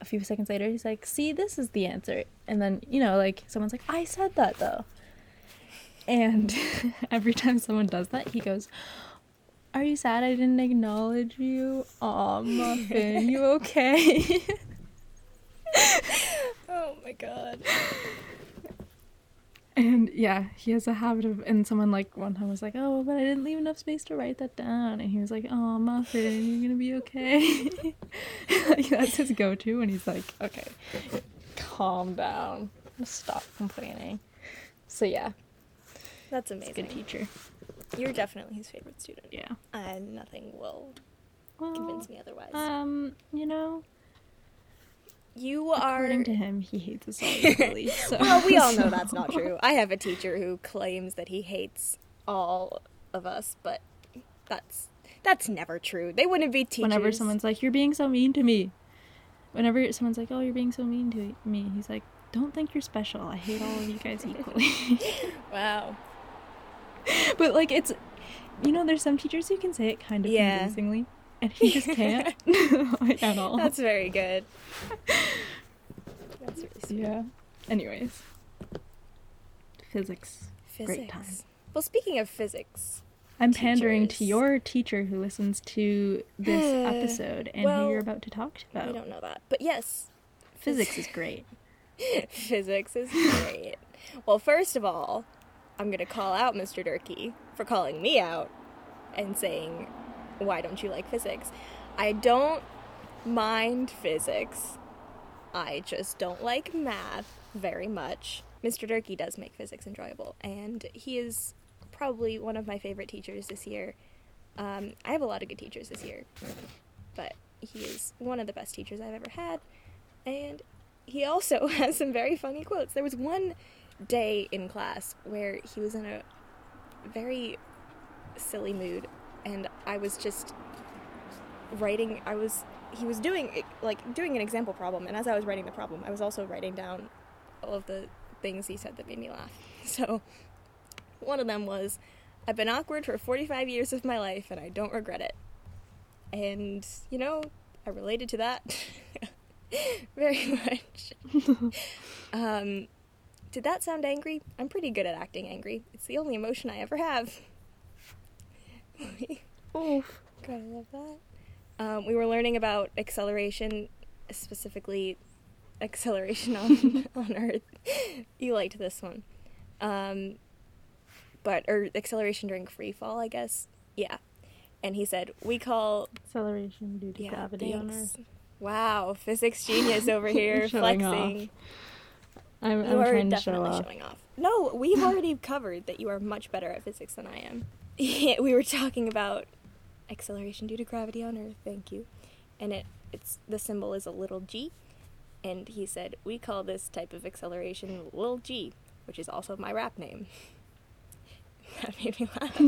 [SPEAKER 2] a few seconds later he's like, see, this is the answer, and then you know, like someone's like, I said that though. And every time someone does that, he goes, are you sad I didn't acknowledge you? Aw, Muffin, you okay?
[SPEAKER 1] Oh my god.
[SPEAKER 2] and yeah, he has a habit of, and someone like one time was like, oh, but I didn't leave enough space to write that down. And he was like, oh, Muffin, you're gonna be okay. like, that's his go to, and he's like, okay, calm down, stop complaining. So yeah,
[SPEAKER 1] That's amazing.
[SPEAKER 2] good teacher.
[SPEAKER 1] You're definitely his favorite student.
[SPEAKER 2] Yeah.
[SPEAKER 1] And nothing will
[SPEAKER 2] Well,
[SPEAKER 1] convince me otherwise.
[SPEAKER 2] um, you know,
[SPEAKER 1] you are.
[SPEAKER 2] according to him, he hates us all equally. So.
[SPEAKER 1] well, we all know that's not true. I have a teacher who claims that he hates all of us, but that's that's never true. They wouldn't be teachers.
[SPEAKER 2] Whenever someone's like, "You're being so mean to me," whenever someone's like, "Oh, you're being so mean to me," he's like, "Don't think you're special. I hate all of you guys equally."
[SPEAKER 1] wow,
[SPEAKER 2] but like, it's you know, there's some teachers who can say it kind of
[SPEAKER 1] Yeah.
[SPEAKER 2] convincingly, and he just can't like, at all.
[SPEAKER 1] that's very good. That's really sweet.
[SPEAKER 2] yeah. Anyways, physics.
[SPEAKER 1] Physics.
[SPEAKER 2] Great time.
[SPEAKER 1] Well, speaking of physics,
[SPEAKER 2] I'm pandering to your teacher who listens to this episode and
[SPEAKER 1] Well,
[SPEAKER 2] who you're about to talk
[SPEAKER 1] we
[SPEAKER 2] about.
[SPEAKER 1] I don't know that, but yes,
[SPEAKER 2] Physics is great.
[SPEAKER 1] physics is great. well, first of all, I'm gonna call out Mr. Durkee for calling me out and saying, "Why don't you like physics?" I don't mind physics. I just don't like math very much. Mr. Durkee does make physics enjoyable, and he is probably one of my favorite teachers this year. Um, I have a lot of good teachers this year, but he is one of the best teachers I've ever had, and he also has some very funny quotes. There was one day in class where he was in a very silly mood, and I was just writing. I was he was doing like doing an example problem, and as I was writing the problem, I was also writing down all of the things he said that made me laugh. So one of them was, "I've been awkward for 45 years of my life, and I don't regret it." And you know, I related to that very much. um, did that sound angry? I'm pretty good at acting angry. It's the only emotion I ever have.
[SPEAKER 2] Oof.
[SPEAKER 1] God, I love that. Um, we were learning about acceleration, specifically acceleration on on Earth. You liked this one, um, but or acceleration during free fall, I guess. Yeah, and he said we call
[SPEAKER 2] Acceleration due to
[SPEAKER 1] yeah,
[SPEAKER 2] gravity on. Earth.
[SPEAKER 1] Wow, physics genius over here
[SPEAKER 2] flexing. off. I'm,
[SPEAKER 1] You
[SPEAKER 2] I'm
[SPEAKER 1] are
[SPEAKER 2] show
[SPEAKER 1] definitely
[SPEAKER 2] off.
[SPEAKER 1] showing off. No, we've already covered that you are much better at physics than I am. we were talking about acceleration due to gravity on Earth. Thank you. And it it's the symbol is a little g, and he said we call this type of acceleration little g, which is also my rap name. that made me laugh.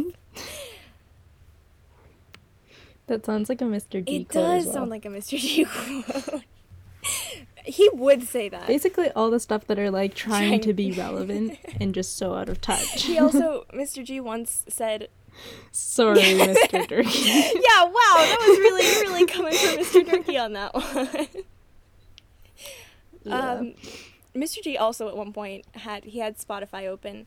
[SPEAKER 2] That sounds like a Mr. G
[SPEAKER 1] it does
[SPEAKER 2] well.
[SPEAKER 1] sound like a Mr. G quote. He would say that.
[SPEAKER 2] Basically, all the stuff that are like trying
[SPEAKER 1] Trying-
[SPEAKER 2] to be relevant and just so out of touch.
[SPEAKER 1] He also, Mr. G once said,
[SPEAKER 2] Sorry, Mr. Durkee.
[SPEAKER 1] "Yeah, wow, that was really, really coming from Mr. Durkee on that one."
[SPEAKER 2] Yeah.
[SPEAKER 1] Um, Mr. G also at one point had he had Spotify open,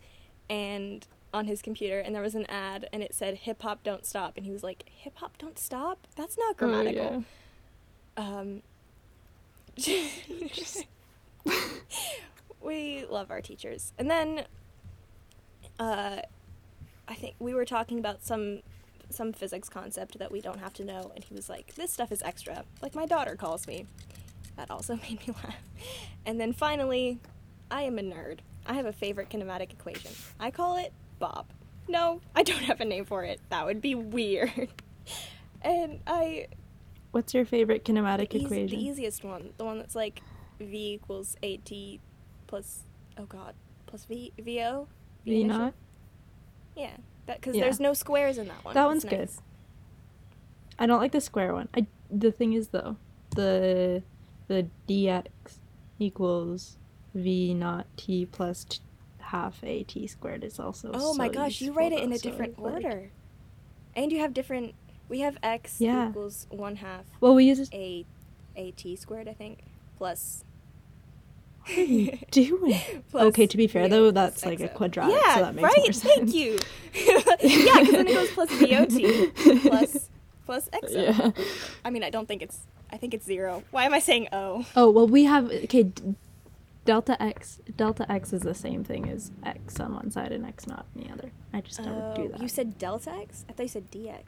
[SPEAKER 1] and on his computer, and there was an ad, and it said "Hip Hop Don't Stop," and he was like, "Hip Hop Don't Stop? That's not grammatical.
[SPEAKER 2] Oh,
[SPEAKER 1] grammatical."
[SPEAKER 2] yeah.
[SPEAKER 1] Um, we love our teachers. And then, uh, I think we were talking about some some physics concept that we don't have to know, and he was like, "This stuff is extra." Like my daughter calls me. That also made me laugh. And then finally, I am a nerd. I have a favorite kinematic equation. I call it Bob. No, I don't have a name for it. That would be weird. And I
[SPEAKER 2] What's your favorite kinematic
[SPEAKER 1] the,
[SPEAKER 2] equation?
[SPEAKER 1] the easiest one, the one that's like v equals at plus oh god plus v vo
[SPEAKER 2] V naught?
[SPEAKER 1] Yeah, that because
[SPEAKER 2] Yeah.
[SPEAKER 1] there's no squares in that one.
[SPEAKER 2] That one's good. I don't like the square one. I the thing is though, the the dx equals v naught t plus t- half a t squared is also.
[SPEAKER 1] Oh my gosh, you write it in a
[SPEAKER 2] so,
[SPEAKER 1] different
[SPEAKER 2] like-
[SPEAKER 1] order, and you have different. We have x
[SPEAKER 2] Yeah.
[SPEAKER 1] equals one half
[SPEAKER 2] Well, we use
[SPEAKER 1] a a t squared, I think, plus.
[SPEAKER 2] What are you doing?
[SPEAKER 1] plus
[SPEAKER 2] okay, to be fair though, that's like a quadratic,
[SPEAKER 1] Yeah,
[SPEAKER 2] so that makes
[SPEAKER 1] right.
[SPEAKER 2] more sense.
[SPEAKER 1] Thank you. yeah, because then it goes plus dot plus plus XO.
[SPEAKER 2] Yeah.
[SPEAKER 1] I mean, I don't think it's. I think it's zero. Why am I saying O?
[SPEAKER 2] Oh well, we have okay. D- delta x delta x is the same thing as x on one side and x naught on the other. I just never do
[SPEAKER 1] Oh,
[SPEAKER 2] that.
[SPEAKER 1] You said delta x? I thought you said dx.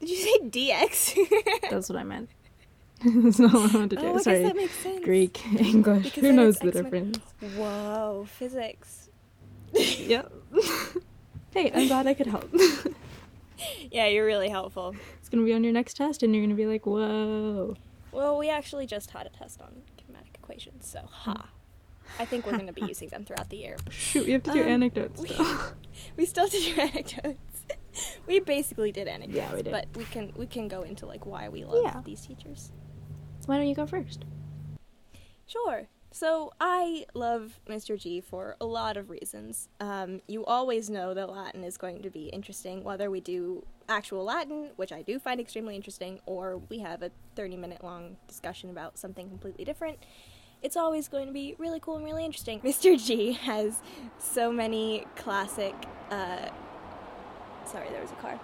[SPEAKER 1] Did you say dx?
[SPEAKER 2] That's what I meant. That's not what I wanted to do.
[SPEAKER 1] Oh,
[SPEAKER 2] Sorry.
[SPEAKER 1] that makes sense.
[SPEAKER 2] Greek, English.
[SPEAKER 1] Because
[SPEAKER 2] Who knows the difference?
[SPEAKER 1] Whoa, physics.
[SPEAKER 2] Yep. hey, I'm glad I could help.
[SPEAKER 1] Yeah, you're really helpful.
[SPEAKER 2] it's gonna be on your next test, and you're gonna be like, "Whoa."
[SPEAKER 1] Well, we actually just had a test on kinematic equations, so ha. I think we're going to be using them throughout the year.
[SPEAKER 2] Shoot, we have to do
[SPEAKER 1] Um,
[SPEAKER 2] anecdotes.
[SPEAKER 1] we- We still have to do anecdotes. we basically did anecdotes,
[SPEAKER 2] Yeah, we did.
[SPEAKER 1] but we can we can go into like why we love
[SPEAKER 2] Yeah.
[SPEAKER 1] these teachers.
[SPEAKER 2] why don't you go first?
[SPEAKER 1] Sure. So I love Mr. G for a lot of reasons. Um, you always know that Latin is going to be interesting, whether we do actual Latin, which I do find extremely interesting, or we have a 30 minute long discussion about something completely different. It's always going to be really cool and really interesting. Mr. G has so many classic. Uh, sorry, there was a car.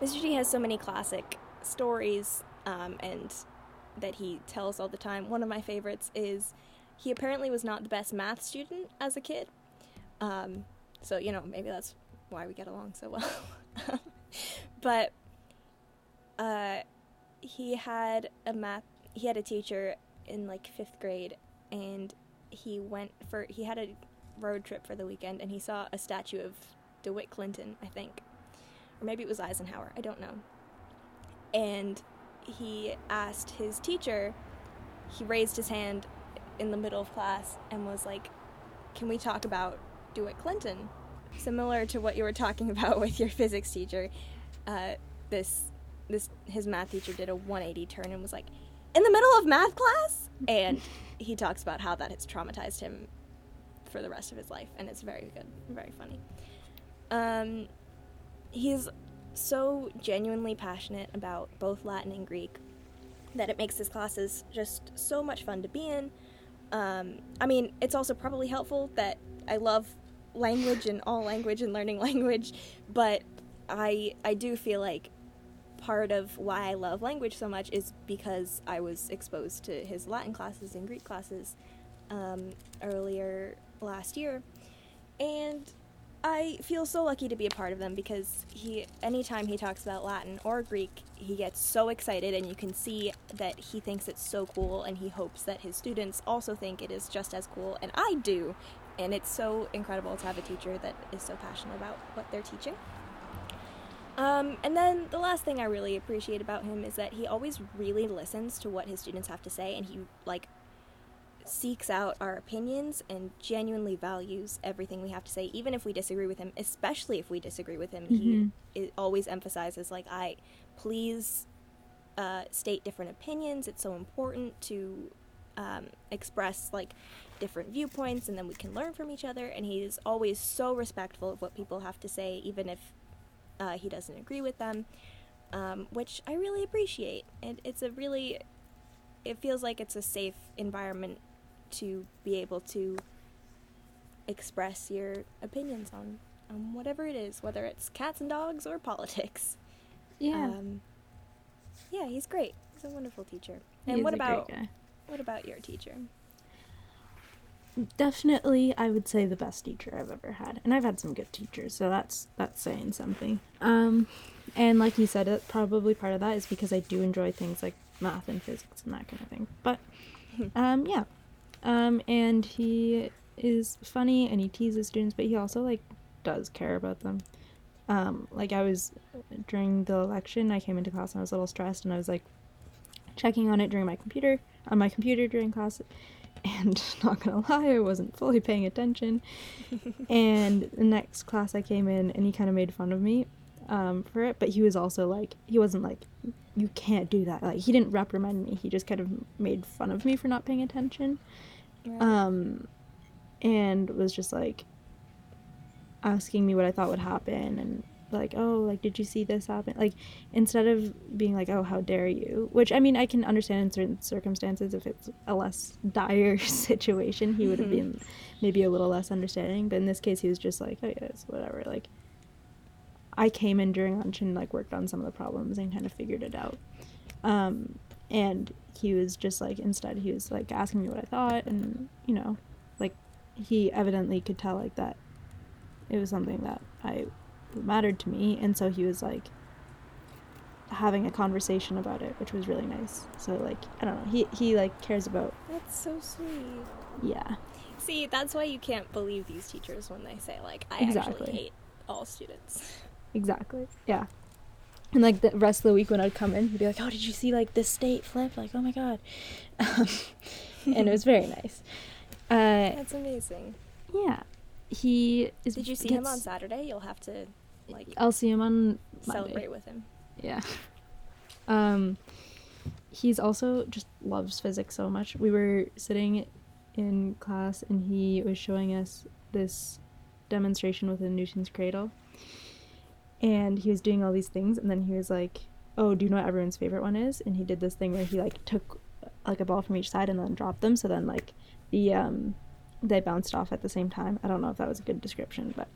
[SPEAKER 1] Mr. G has so many classic stories um, and that he tells all the time. One of my favorites is he apparently was not the best math student as a kid. Um, so, you know, maybe that's why we get along so well. but uh, he had a math, he had a teacher in like fifth grade, and he went for, he had a road trip for the weekend, and he saw a statue of DeWitt Clinton, I think. Or maybe it was Eisenhower, I don't know. And he asked his teacher, he raised his hand in the middle of class and was like, Can we talk about DeWitt Clinton? Similar to what you were talking about with your physics teacher, uh, this this his math teacher did a 180 turn and was like, "In the middle of math class," and he talks about how that has traumatized him for the rest of his life, and it's very good, very funny. Um, he's so genuinely passionate about both Latin and Greek that it makes his classes just so much fun to be in. Um, I mean, it's also probably helpful that I love language and all language and learning language, but I I do feel like part of why I love language so much is because I was exposed to his Latin classes and Greek classes um, earlier last year, and I feel so lucky to be a part of them because he anytime he talks about Latin or Greek, he gets so excited and you can see that he thinks it's so cool and he hopes that his students also think it is just as cool and I do. And it's so incredible to have a teacher that is so passionate about what they're teaching. Um, and then the last thing I really appreciate about him is that he always really listens to what his students have to say and he like seeks out our opinions and genuinely values everything we have to say, even if we disagree with him, especially if we disagree with him.
[SPEAKER 2] Mhm.
[SPEAKER 1] He it always emphasizes, like, I please uh, state different opinions. It's so important to um, express like different viewpoints and then we can learn from each other. And he's always so respectful of what people have to say, even if uh, he doesn't agree with them, um, which I really appreciate. And it's a really, it feels like it's a safe environment to be able to express your opinions on, on whatever it is, whether it's cats and dogs or politics.
[SPEAKER 2] Yeah.
[SPEAKER 1] Um, yeah, he's great. He's a wonderful teacher.
[SPEAKER 2] He
[SPEAKER 1] And what
[SPEAKER 2] a great
[SPEAKER 1] about
[SPEAKER 2] guy.
[SPEAKER 1] what about your teacher?
[SPEAKER 2] definitely i would say the best teacher i've ever had and i've had some good teachers so that's that's saying something um and like you said it probably part of that is because i do enjoy things like math and physics and that kind of thing but um yeah um and he is funny and he teases students but he also like does care about them um like i was during the election i came into class and i was a little stressed and i was like checking on it during my computer on my computer during class and not gonna lie, I wasn't fully paying attention. and the next class I came in, and he kind of made fun of me um, for it, but he was also like, he wasn't like, you can't do that. Like, he didn't reprimand me. He just kind of made fun of me for not paying attention. Um, and was just like asking me what I thought would happen, and like, oh, like, did you see this happen? Like, instead of being like, oh, how dare you? Which I mean, I can understand in certain circumstances if it's a less dire situation, he would have
[SPEAKER 1] Mhm.
[SPEAKER 2] been maybe a little less understanding. But in this case, he was just like, oh, yeah, it's whatever. Like, I came in during lunch and like worked on some of the problems and kind of figured it out. Um, and he was just like, instead, he was like asking me what I thought, and you know, like, he evidently could tell like that it was something that I mattered to me, and so he was like having a conversation about it, which was really nice. So like, I don't know, he he like cares about
[SPEAKER 1] That's so sweet.
[SPEAKER 2] yeah,
[SPEAKER 1] See, that's why you can't believe these teachers when they say like, "I
[SPEAKER 2] Exactly.
[SPEAKER 1] actually hate all students."
[SPEAKER 2] exactly, yeah. And like the rest of the week when I'd come in, he'd be like, "Oh, did you see like this state flip? Like, oh my god," um, and it was very nice. Uh,
[SPEAKER 1] That's amazing.
[SPEAKER 2] yeah, he is.
[SPEAKER 1] Did you see him on Saturday? You'll have to like
[SPEAKER 2] I'll see him on Monday.
[SPEAKER 1] celebrate with him.
[SPEAKER 2] Yeah. Um he's also just loves physics so much. We were sitting in class and he was showing us this demonstration with a Newton's cradle. And he was doing all these things and then he was like, "Oh, do you know what everyone's favorite one is?" And he did this thing where he like took like a ball from each side and then dropped them so then like the um they bounced off at the same time. I don't know if that was a good description, but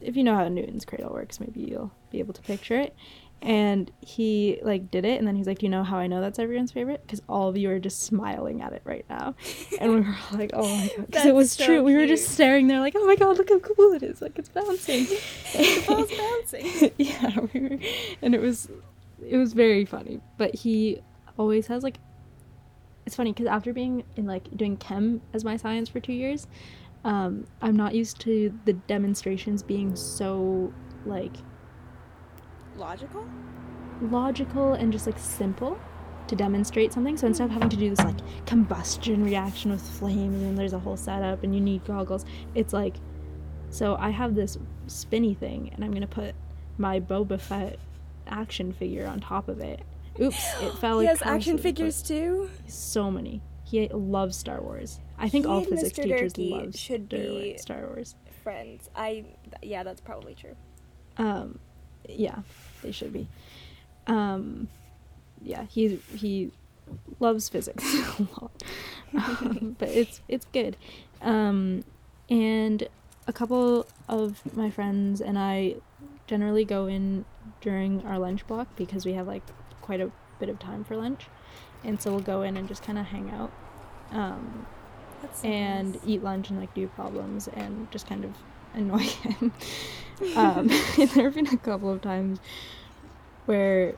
[SPEAKER 2] if you know how Newton's cradle works, maybe you'll be able to picture it. And he like did it, and then he's like, "Do you know how I know that's everyone's favorite? Because all of you are just smiling at it right now." And we were all like, "Oh my god!" Because it was
[SPEAKER 1] so
[SPEAKER 2] true. We were just staring there, like, "Oh my god, look how cool it is! Like it's bouncing."
[SPEAKER 1] the ball's bouncing.
[SPEAKER 2] yeah, we were, and it was, it was very funny. But he always has like, it's funny because after being in like doing chem as my science for two years, um, I'm not used to the demonstrations being so like
[SPEAKER 1] Logical?
[SPEAKER 2] logical and just like simple to demonstrate something. So instead of having to do this like combustion reaction with flames and then there's a whole setup and you need goggles, it's like so I have this spinny thing and I'm gonna put my Boba Fett action figure on top of it. Oops, it fell
[SPEAKER 1] he has action figures too.
[SPEAKER 2] So many. He loves Star Wars. I think
[SPEAKER 1] He
[SPEAKER 2] all physics
[SPEAKER 1] Mr.
[SPEAKER 2] teachers
[SPEAKER 1] Durkee
[SPEAKER 2] love
[SPEAKER 1] should be-
[SPEAKER 2] Star Wars.
[SPEAKER 1] Friends. I yeah, that's probably true.
[SPEAKER 2] Um, yeah, they should be. Um, yeah, he he loves physics a lot, um, but it's it's good. Um, and a couple of my friends and I generally go in during our lunch block because we have like quite a bit of time for lunch, and so we'll go in and just kind of hang out. Um,
[SPEAKER 1] so
[SPEAKER 2] and
[SPEAKER 1] nice.
[SPEAKER 2] eat lunch and like do problems and just kind of annoy him. um, there have been a couple of times where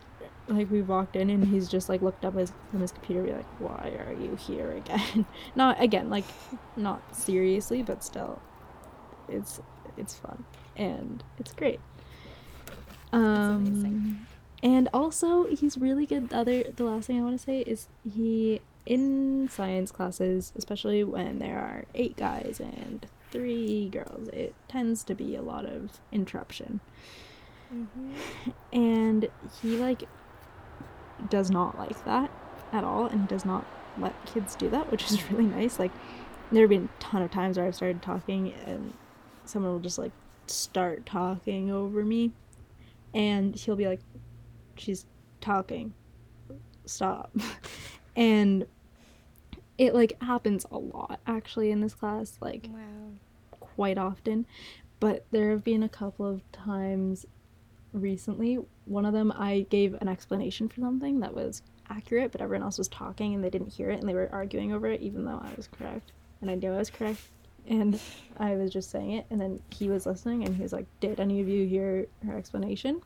[SPEAKER 2] like we walked in and he's just like looked up his on his computer and be like, "Why are you here again?" not again, like not seriously, but still, it's it's fun and it's great. Um, and also he's really good. The other, the last thing I want to say is he in science classes, especially when there are eight guys and three girls, it tends to be a lot of interruption.
[SPEAKER 1] Mhm.
[SPEAKER 2] And he like does not like that at all and he does not let kids do that, which is really nice. Like there have been a ton of times where I've started talking and someone will just like start talking over me and he'll be like she's talking stop and it like happens a lot actually in this class like
[SPEAKER 1] Wow.
[SPEAKER 2] quite often. But there have been a couple of times recently one of them i gave an explanation for something that was accurate but everyone else was talking and they didn't hear it and they were arguing over it even though i was correct. And i knew i was correct. And i was just saying it and then he was listening and he was like did any of you hear her explanation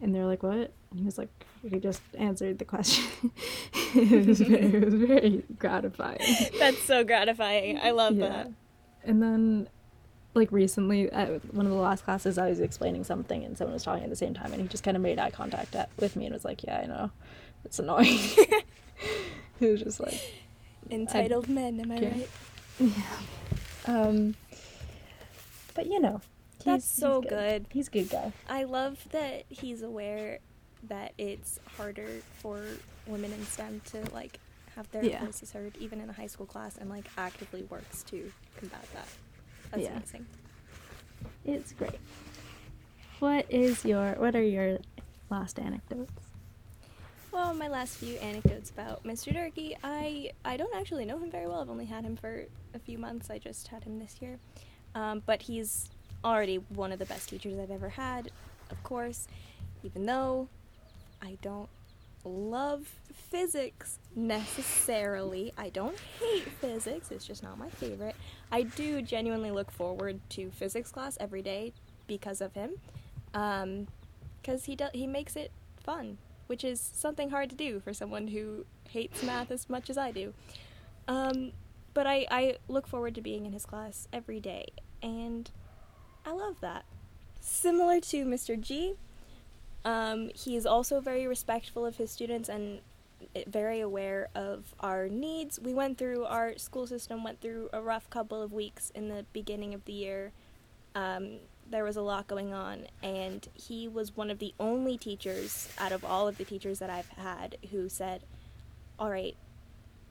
[SPEAKER 2] and they're like what and he was like he just answered the question it, was very, it was very gratifying
[SPEAKER 1] That's so gratifying. I love
[SPEAKER 2] yeah.
[SPEAKER 1] that.
[SPEAKER 2] And then, like recently, at one of the last classes, I was explaining something and someone was talking at the same time, and he just kind of made eye contact at, with me and was like, "Yeah, I know, it's annoying." he was just like,
[SPEAKER 1] Entitled men, am I
[SPEAKER 2] can't-
[SPEAKER 1] right?
[SPEAKER 2] "Yeah." Um, but you know,
[SPEAKER 1] That's so good.
[SPEAKER 2] He's a good guy.
[SPEAKER 1] I love that he's aware that it's harder for women in STEM to like have their
[SPEAKER 2] Yeah.
[SPEAKER 1] voices heard even in a high school class and like actively works to combat that. That's
[SPEAKER 2] Yeah.
[SPEAKER 1] amazing.
[SPEAKER 2] It's great. What is your? What are your last anecdotes?
[SPEAKER 1] Well, my last few anecdotes about Mr. Durkee. I I don't actually know him very well. I've only had him for a few months. I just had him this year, um, but he's already one of the best teachers I've ever had. Of course, even though I don't love physics necessarily. I don't hate physics. It's just not my favorite. I do genuinely look forward to physics class every day because of him. Um, because he does he makes it fun, which is something hard to do for someone who hates math as much as I do. Um, but I I look forward to being in his class every day, and I love that. Similar to Mr. G, um, he is also very respectful of his students and very aware of our needs. We went through our school system went through a rough couple of weeks in the beginning of the year. Um, there was a lot going on, and he was one of the only teachers out of all of the teachers that I've had who said, "All right,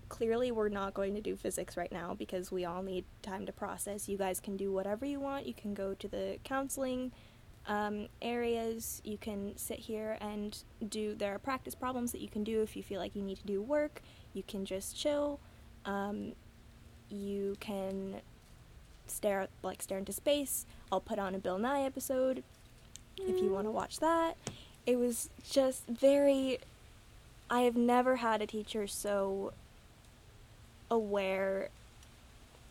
[SPEAKER 1] clearly we're not going to do physics right now because we all need time to process. You guys can do whatever you want. You can go to the counseling um, areas. You can sit here and do. There are practice problems that you can do if you feel like you need to do work. You can just chill. Um, you can stare like stare into space. I'll put on a Bill Nye episode if you want to watch that. It was just very. I have never had a teacher so aware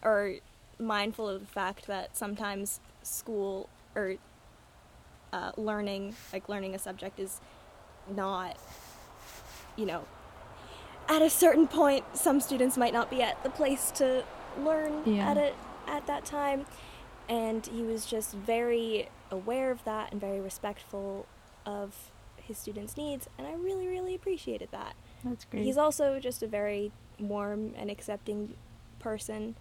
[SPEAKER 1] or mindful of the fact that sometimes school or uh, learning, like learning a subject, is not, you know, at a certain point, some students might not be at the place to learn
[SPEAKER 2] Yeah.
[SPEAKER 1] at it at that time, and he was just very aware of that and very respectful of his students' needs, and I really, really appreciated that.
[SPEAKER 2] That's great.
[SPEAKER 1] He's also just a very warm and accepting person.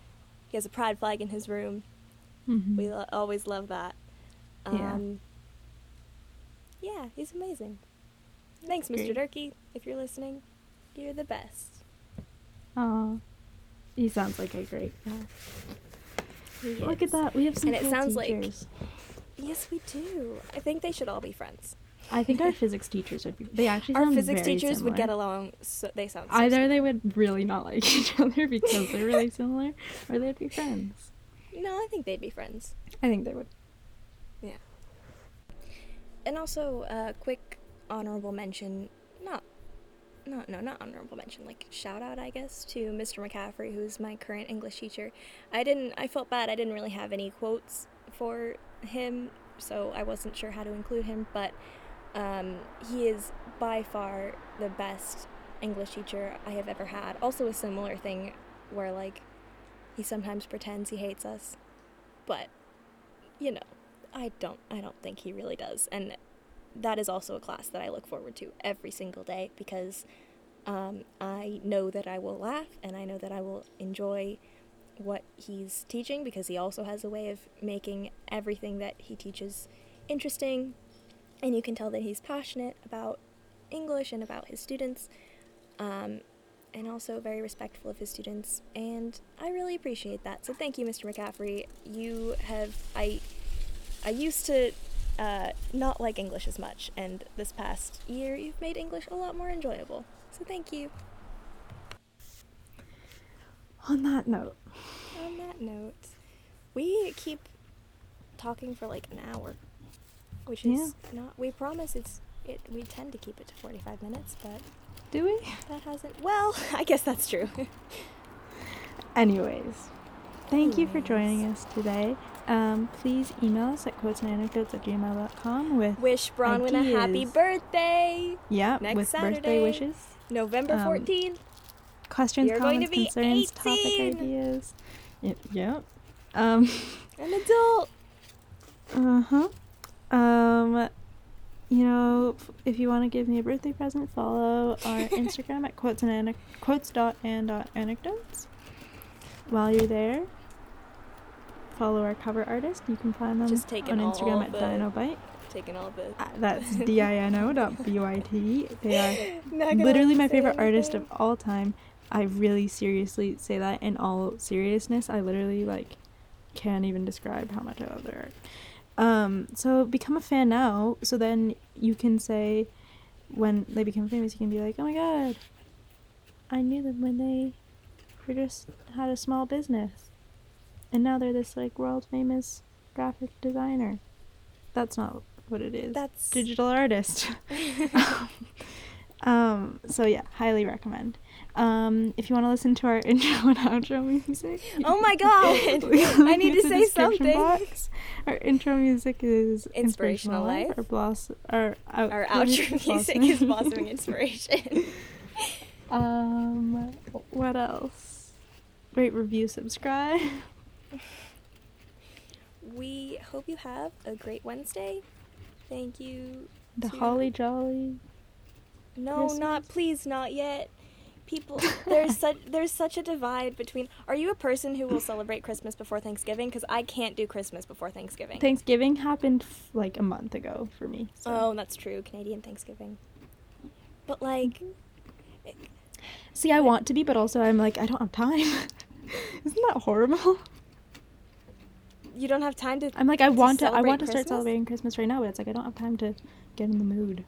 [SPEAKER 1] He has a pride flag in his room.
[SPEAKER 2] Mhm.
[SPEAKER 1] We lo- always love that.
[SPEAKER 2] Yeah.
[SPEAKER 1] Um, yeah, he's amazing. Thanks, Mr.
[SPEAKER 2] great.
[SPEAKER 1] Durkee. If you're listening, you're the best.
[SPEAKER 2] Oh, He sounds like a great guy. Look at that. We have some
[SPEAKER 1] And it
[SPEAKER 2] cool
[SPEAKER 1] sounds like- Yes, we do. I think they should all be friends.
[SPEAKER 2] I think our physics teachers would be. They actually
[SPEAKER 1] Our physics teachers would get along. So they sound so
[SPEAKER 2] Either
[SPEAKER 1] similar.
[SPEAKER 2] they would really not like each other because they're really similar, or they'd be friends.
[SPEAKER 1] No, I think they'd be friends.
[SPEAKER 2] I think they would.
[SPEAKER 1] Yeah. And also, uh, quick honorable mention, not, not, no, not honorable mention, like shout out, I guess, to Mr. McCaffrey, who's my current English teacher. I didn't, I felt bad, I didn't really have any quotes for him, so I wasn't sure how to include him, but um, he is by far the best English teacher I have ever had. Also, a similar thing where, like, he sometimes pretends he hates us, but, you know, I don't I don't think he really does. And that is also a class that I look forward to every single day because um, I know that I will laugh and I know that I will enjoy what he's teaching because he also has a way of making everything that he teaches interesting and you can tell that he's passionate about English and about his students. Um, and also very respectful of his students, and I really appreciate that. So thank you, Mr. McCaffrey. You have I I used to uh, not like English as much, and this past year you've made English a lot more enjoyable. So thank you.
[SPEAKER 2] On that note,
[SPEAKER 1] On that note, we keep talking for like an hour, which is not. We promise it's it. We tend to keep it to forty-five minutes, but
[SPEAKER 2] do we?
[SPEAKER 1] that hasn't. Well, I guess that's true.
[SPEAKER 2] Anyways, thank you for joining us today. Um, please email us at quotesandanecdotes at gmail.com with,
[SPEAKER 1] Wish Bronwyn a happy birthday,
[SPEAKER 2] yeah,
[SPEAKER 1] next
[SPEAKER 2] with birthday wishes,
[SPEAKER 1] November
[SPEAKER 2] Um,
[SPEAKER 1] fourteenth.
[SPEAKER 2] questions,
[SPEAKER 1] You're
[SPEAKER 2] comments, concerns, topic ideas. Yep. yep. Um,
[SPEAKER 1] An adult.
[SPEAKER 2] uh huh. Um, you know, if you want to give me a birthday present, follow our Instagram at quotes and ane- quotes dot and dot anecdotes. While you're there, follow our cover artist. You can find them
[SPEAKER 1] Just taking
[SPEAKER 2] on Instagram at
[SPEAKER 1] the-
[SPEAKER 2] Dinobyte.
[SPEAKER 1] Taking all the.
[SPEAKER 2] Uh, That's D I N O dot B Y T. They are literally my favorite artist of all time. I really seriously say that in all seriousness. I literally like can't even describe how much I love their art. Um, so become a fan now, so then you can say when they become famous, you can be like, "Oh my god, I knew them when they were just had a small business, and now they're this like world famous graphic designer." That's not what it is.
[SPEAKER 1] That's
[SPEAKER 2] digital artist. um, so yeah, highly recommend. Um, if you want to listen to our intro and outro music,
[SPEAKER 1] Oh my god! I need to say something.
[SPEAKER 2] box. Our intro music is
[SPEAKER 1] Inspirational Life.
[SPEAKER 2] Our bloss, our, out-
[SPEAKER 1] Our
[SPEAKER 2] music
[SPEAKER 1] outro music is blossoming inspiration.
[SPEAKER 2] um, what else? Rate, review, subscribe.
[SPEAKER 1] we hope you have a great Wednesday. Thank you.
[SPEAKER 2] The
[SPEAKER 1] to-
[SPEAKER 2] holly jolly.
[SPEAKER 1] No, not please, not yet. People, there's such there's such a divide between. Are you a person who will celebrate Christmas before Thanksgiving? Because I can't do Christmas before Thanksgiving.
[SPEAKER 2] Thanksgiving happened f- like a month ago for me. So.
[SPEAKER 1] Oh, that's true. Canadian Thanksgiving. But like,
[SPEAKER 2] See, I want to be, but also I'm like, I don't have time. Isn't that horrible?
[SPEAKER 1] you don't have time to.
[SPEAKER 2] I'm like, I want to, I want to start celebrating Christmas right now, but it's like I don't have time to get in the mood.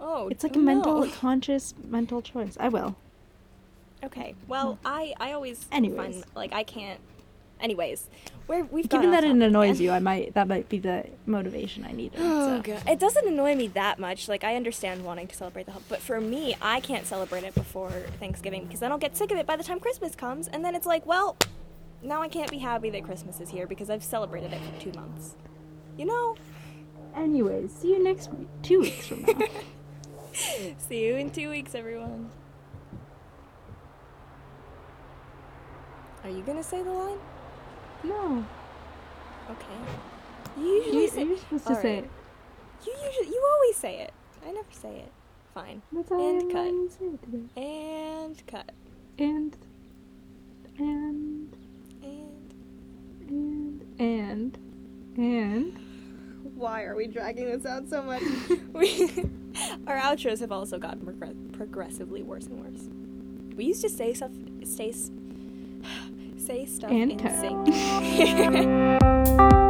[SPEAKER 1] Oh,
[SPEAKER 2] It's like a mental, conscious mental choice. I will.
[SPEAKER 1] Okay. Well, hmm. I I always
[SPEAKER 2] Anyways.
[SPEAKER 1] find like I can't. Anyways, we're we've
[SPEAKER 2] Given that it annoys
[SPEAKER 1] again.
[SPEAKER 2] you, I might that might be the motivation I needed.
[SPEAKER 1] Oh
[SPEAKER 2] so.
[SPEAKER 1] god, it doesn't annoy me that much. Like I understand wanting to celebrate the, but for me, I can't celebrate it before Thanksgiving because then I'll get sick of it by the time Christmas comes, and then it's like, well, now I can't be happy that Christmas is here because I've celebrated it for two months. You know.
[SPEAKER 2] Anyways, see you next week, two weeks from now.
[SPEAKER 1] See you in two weeks, everyone. Are you gonna say the line?
[SPEAKER 2] no,
[SPEAKER 1] Okay. You usually
[SPEAKER 2] you,
[SPEAKER 1] say.
[SPEAKER 2] you're supposed to
[SPEAKER 1] All
[SPEAKER 2] say it.
[SPEAKER 1] You usually you always say it. I never say it. Fine.
[SPEAKER 2] That's all
[SPEAKER 1] And
[SPEAKER 2] I'm
[SPEAKER 1] cut.
[SPEAKER 2] going to say today.
[SPEAKER 1] And cut.
[SPEAKER 2] And and
[SPEAKER 1] And
[SPEAKER 2] and and and.
[SPEAKER 1] why are we dragging this out so much? we, our outros have also gotten progr- progressively worse and worse. We used to say stuff, say, say stuff
[SPEAKER 2] And
[SPEAKER 1] in sync.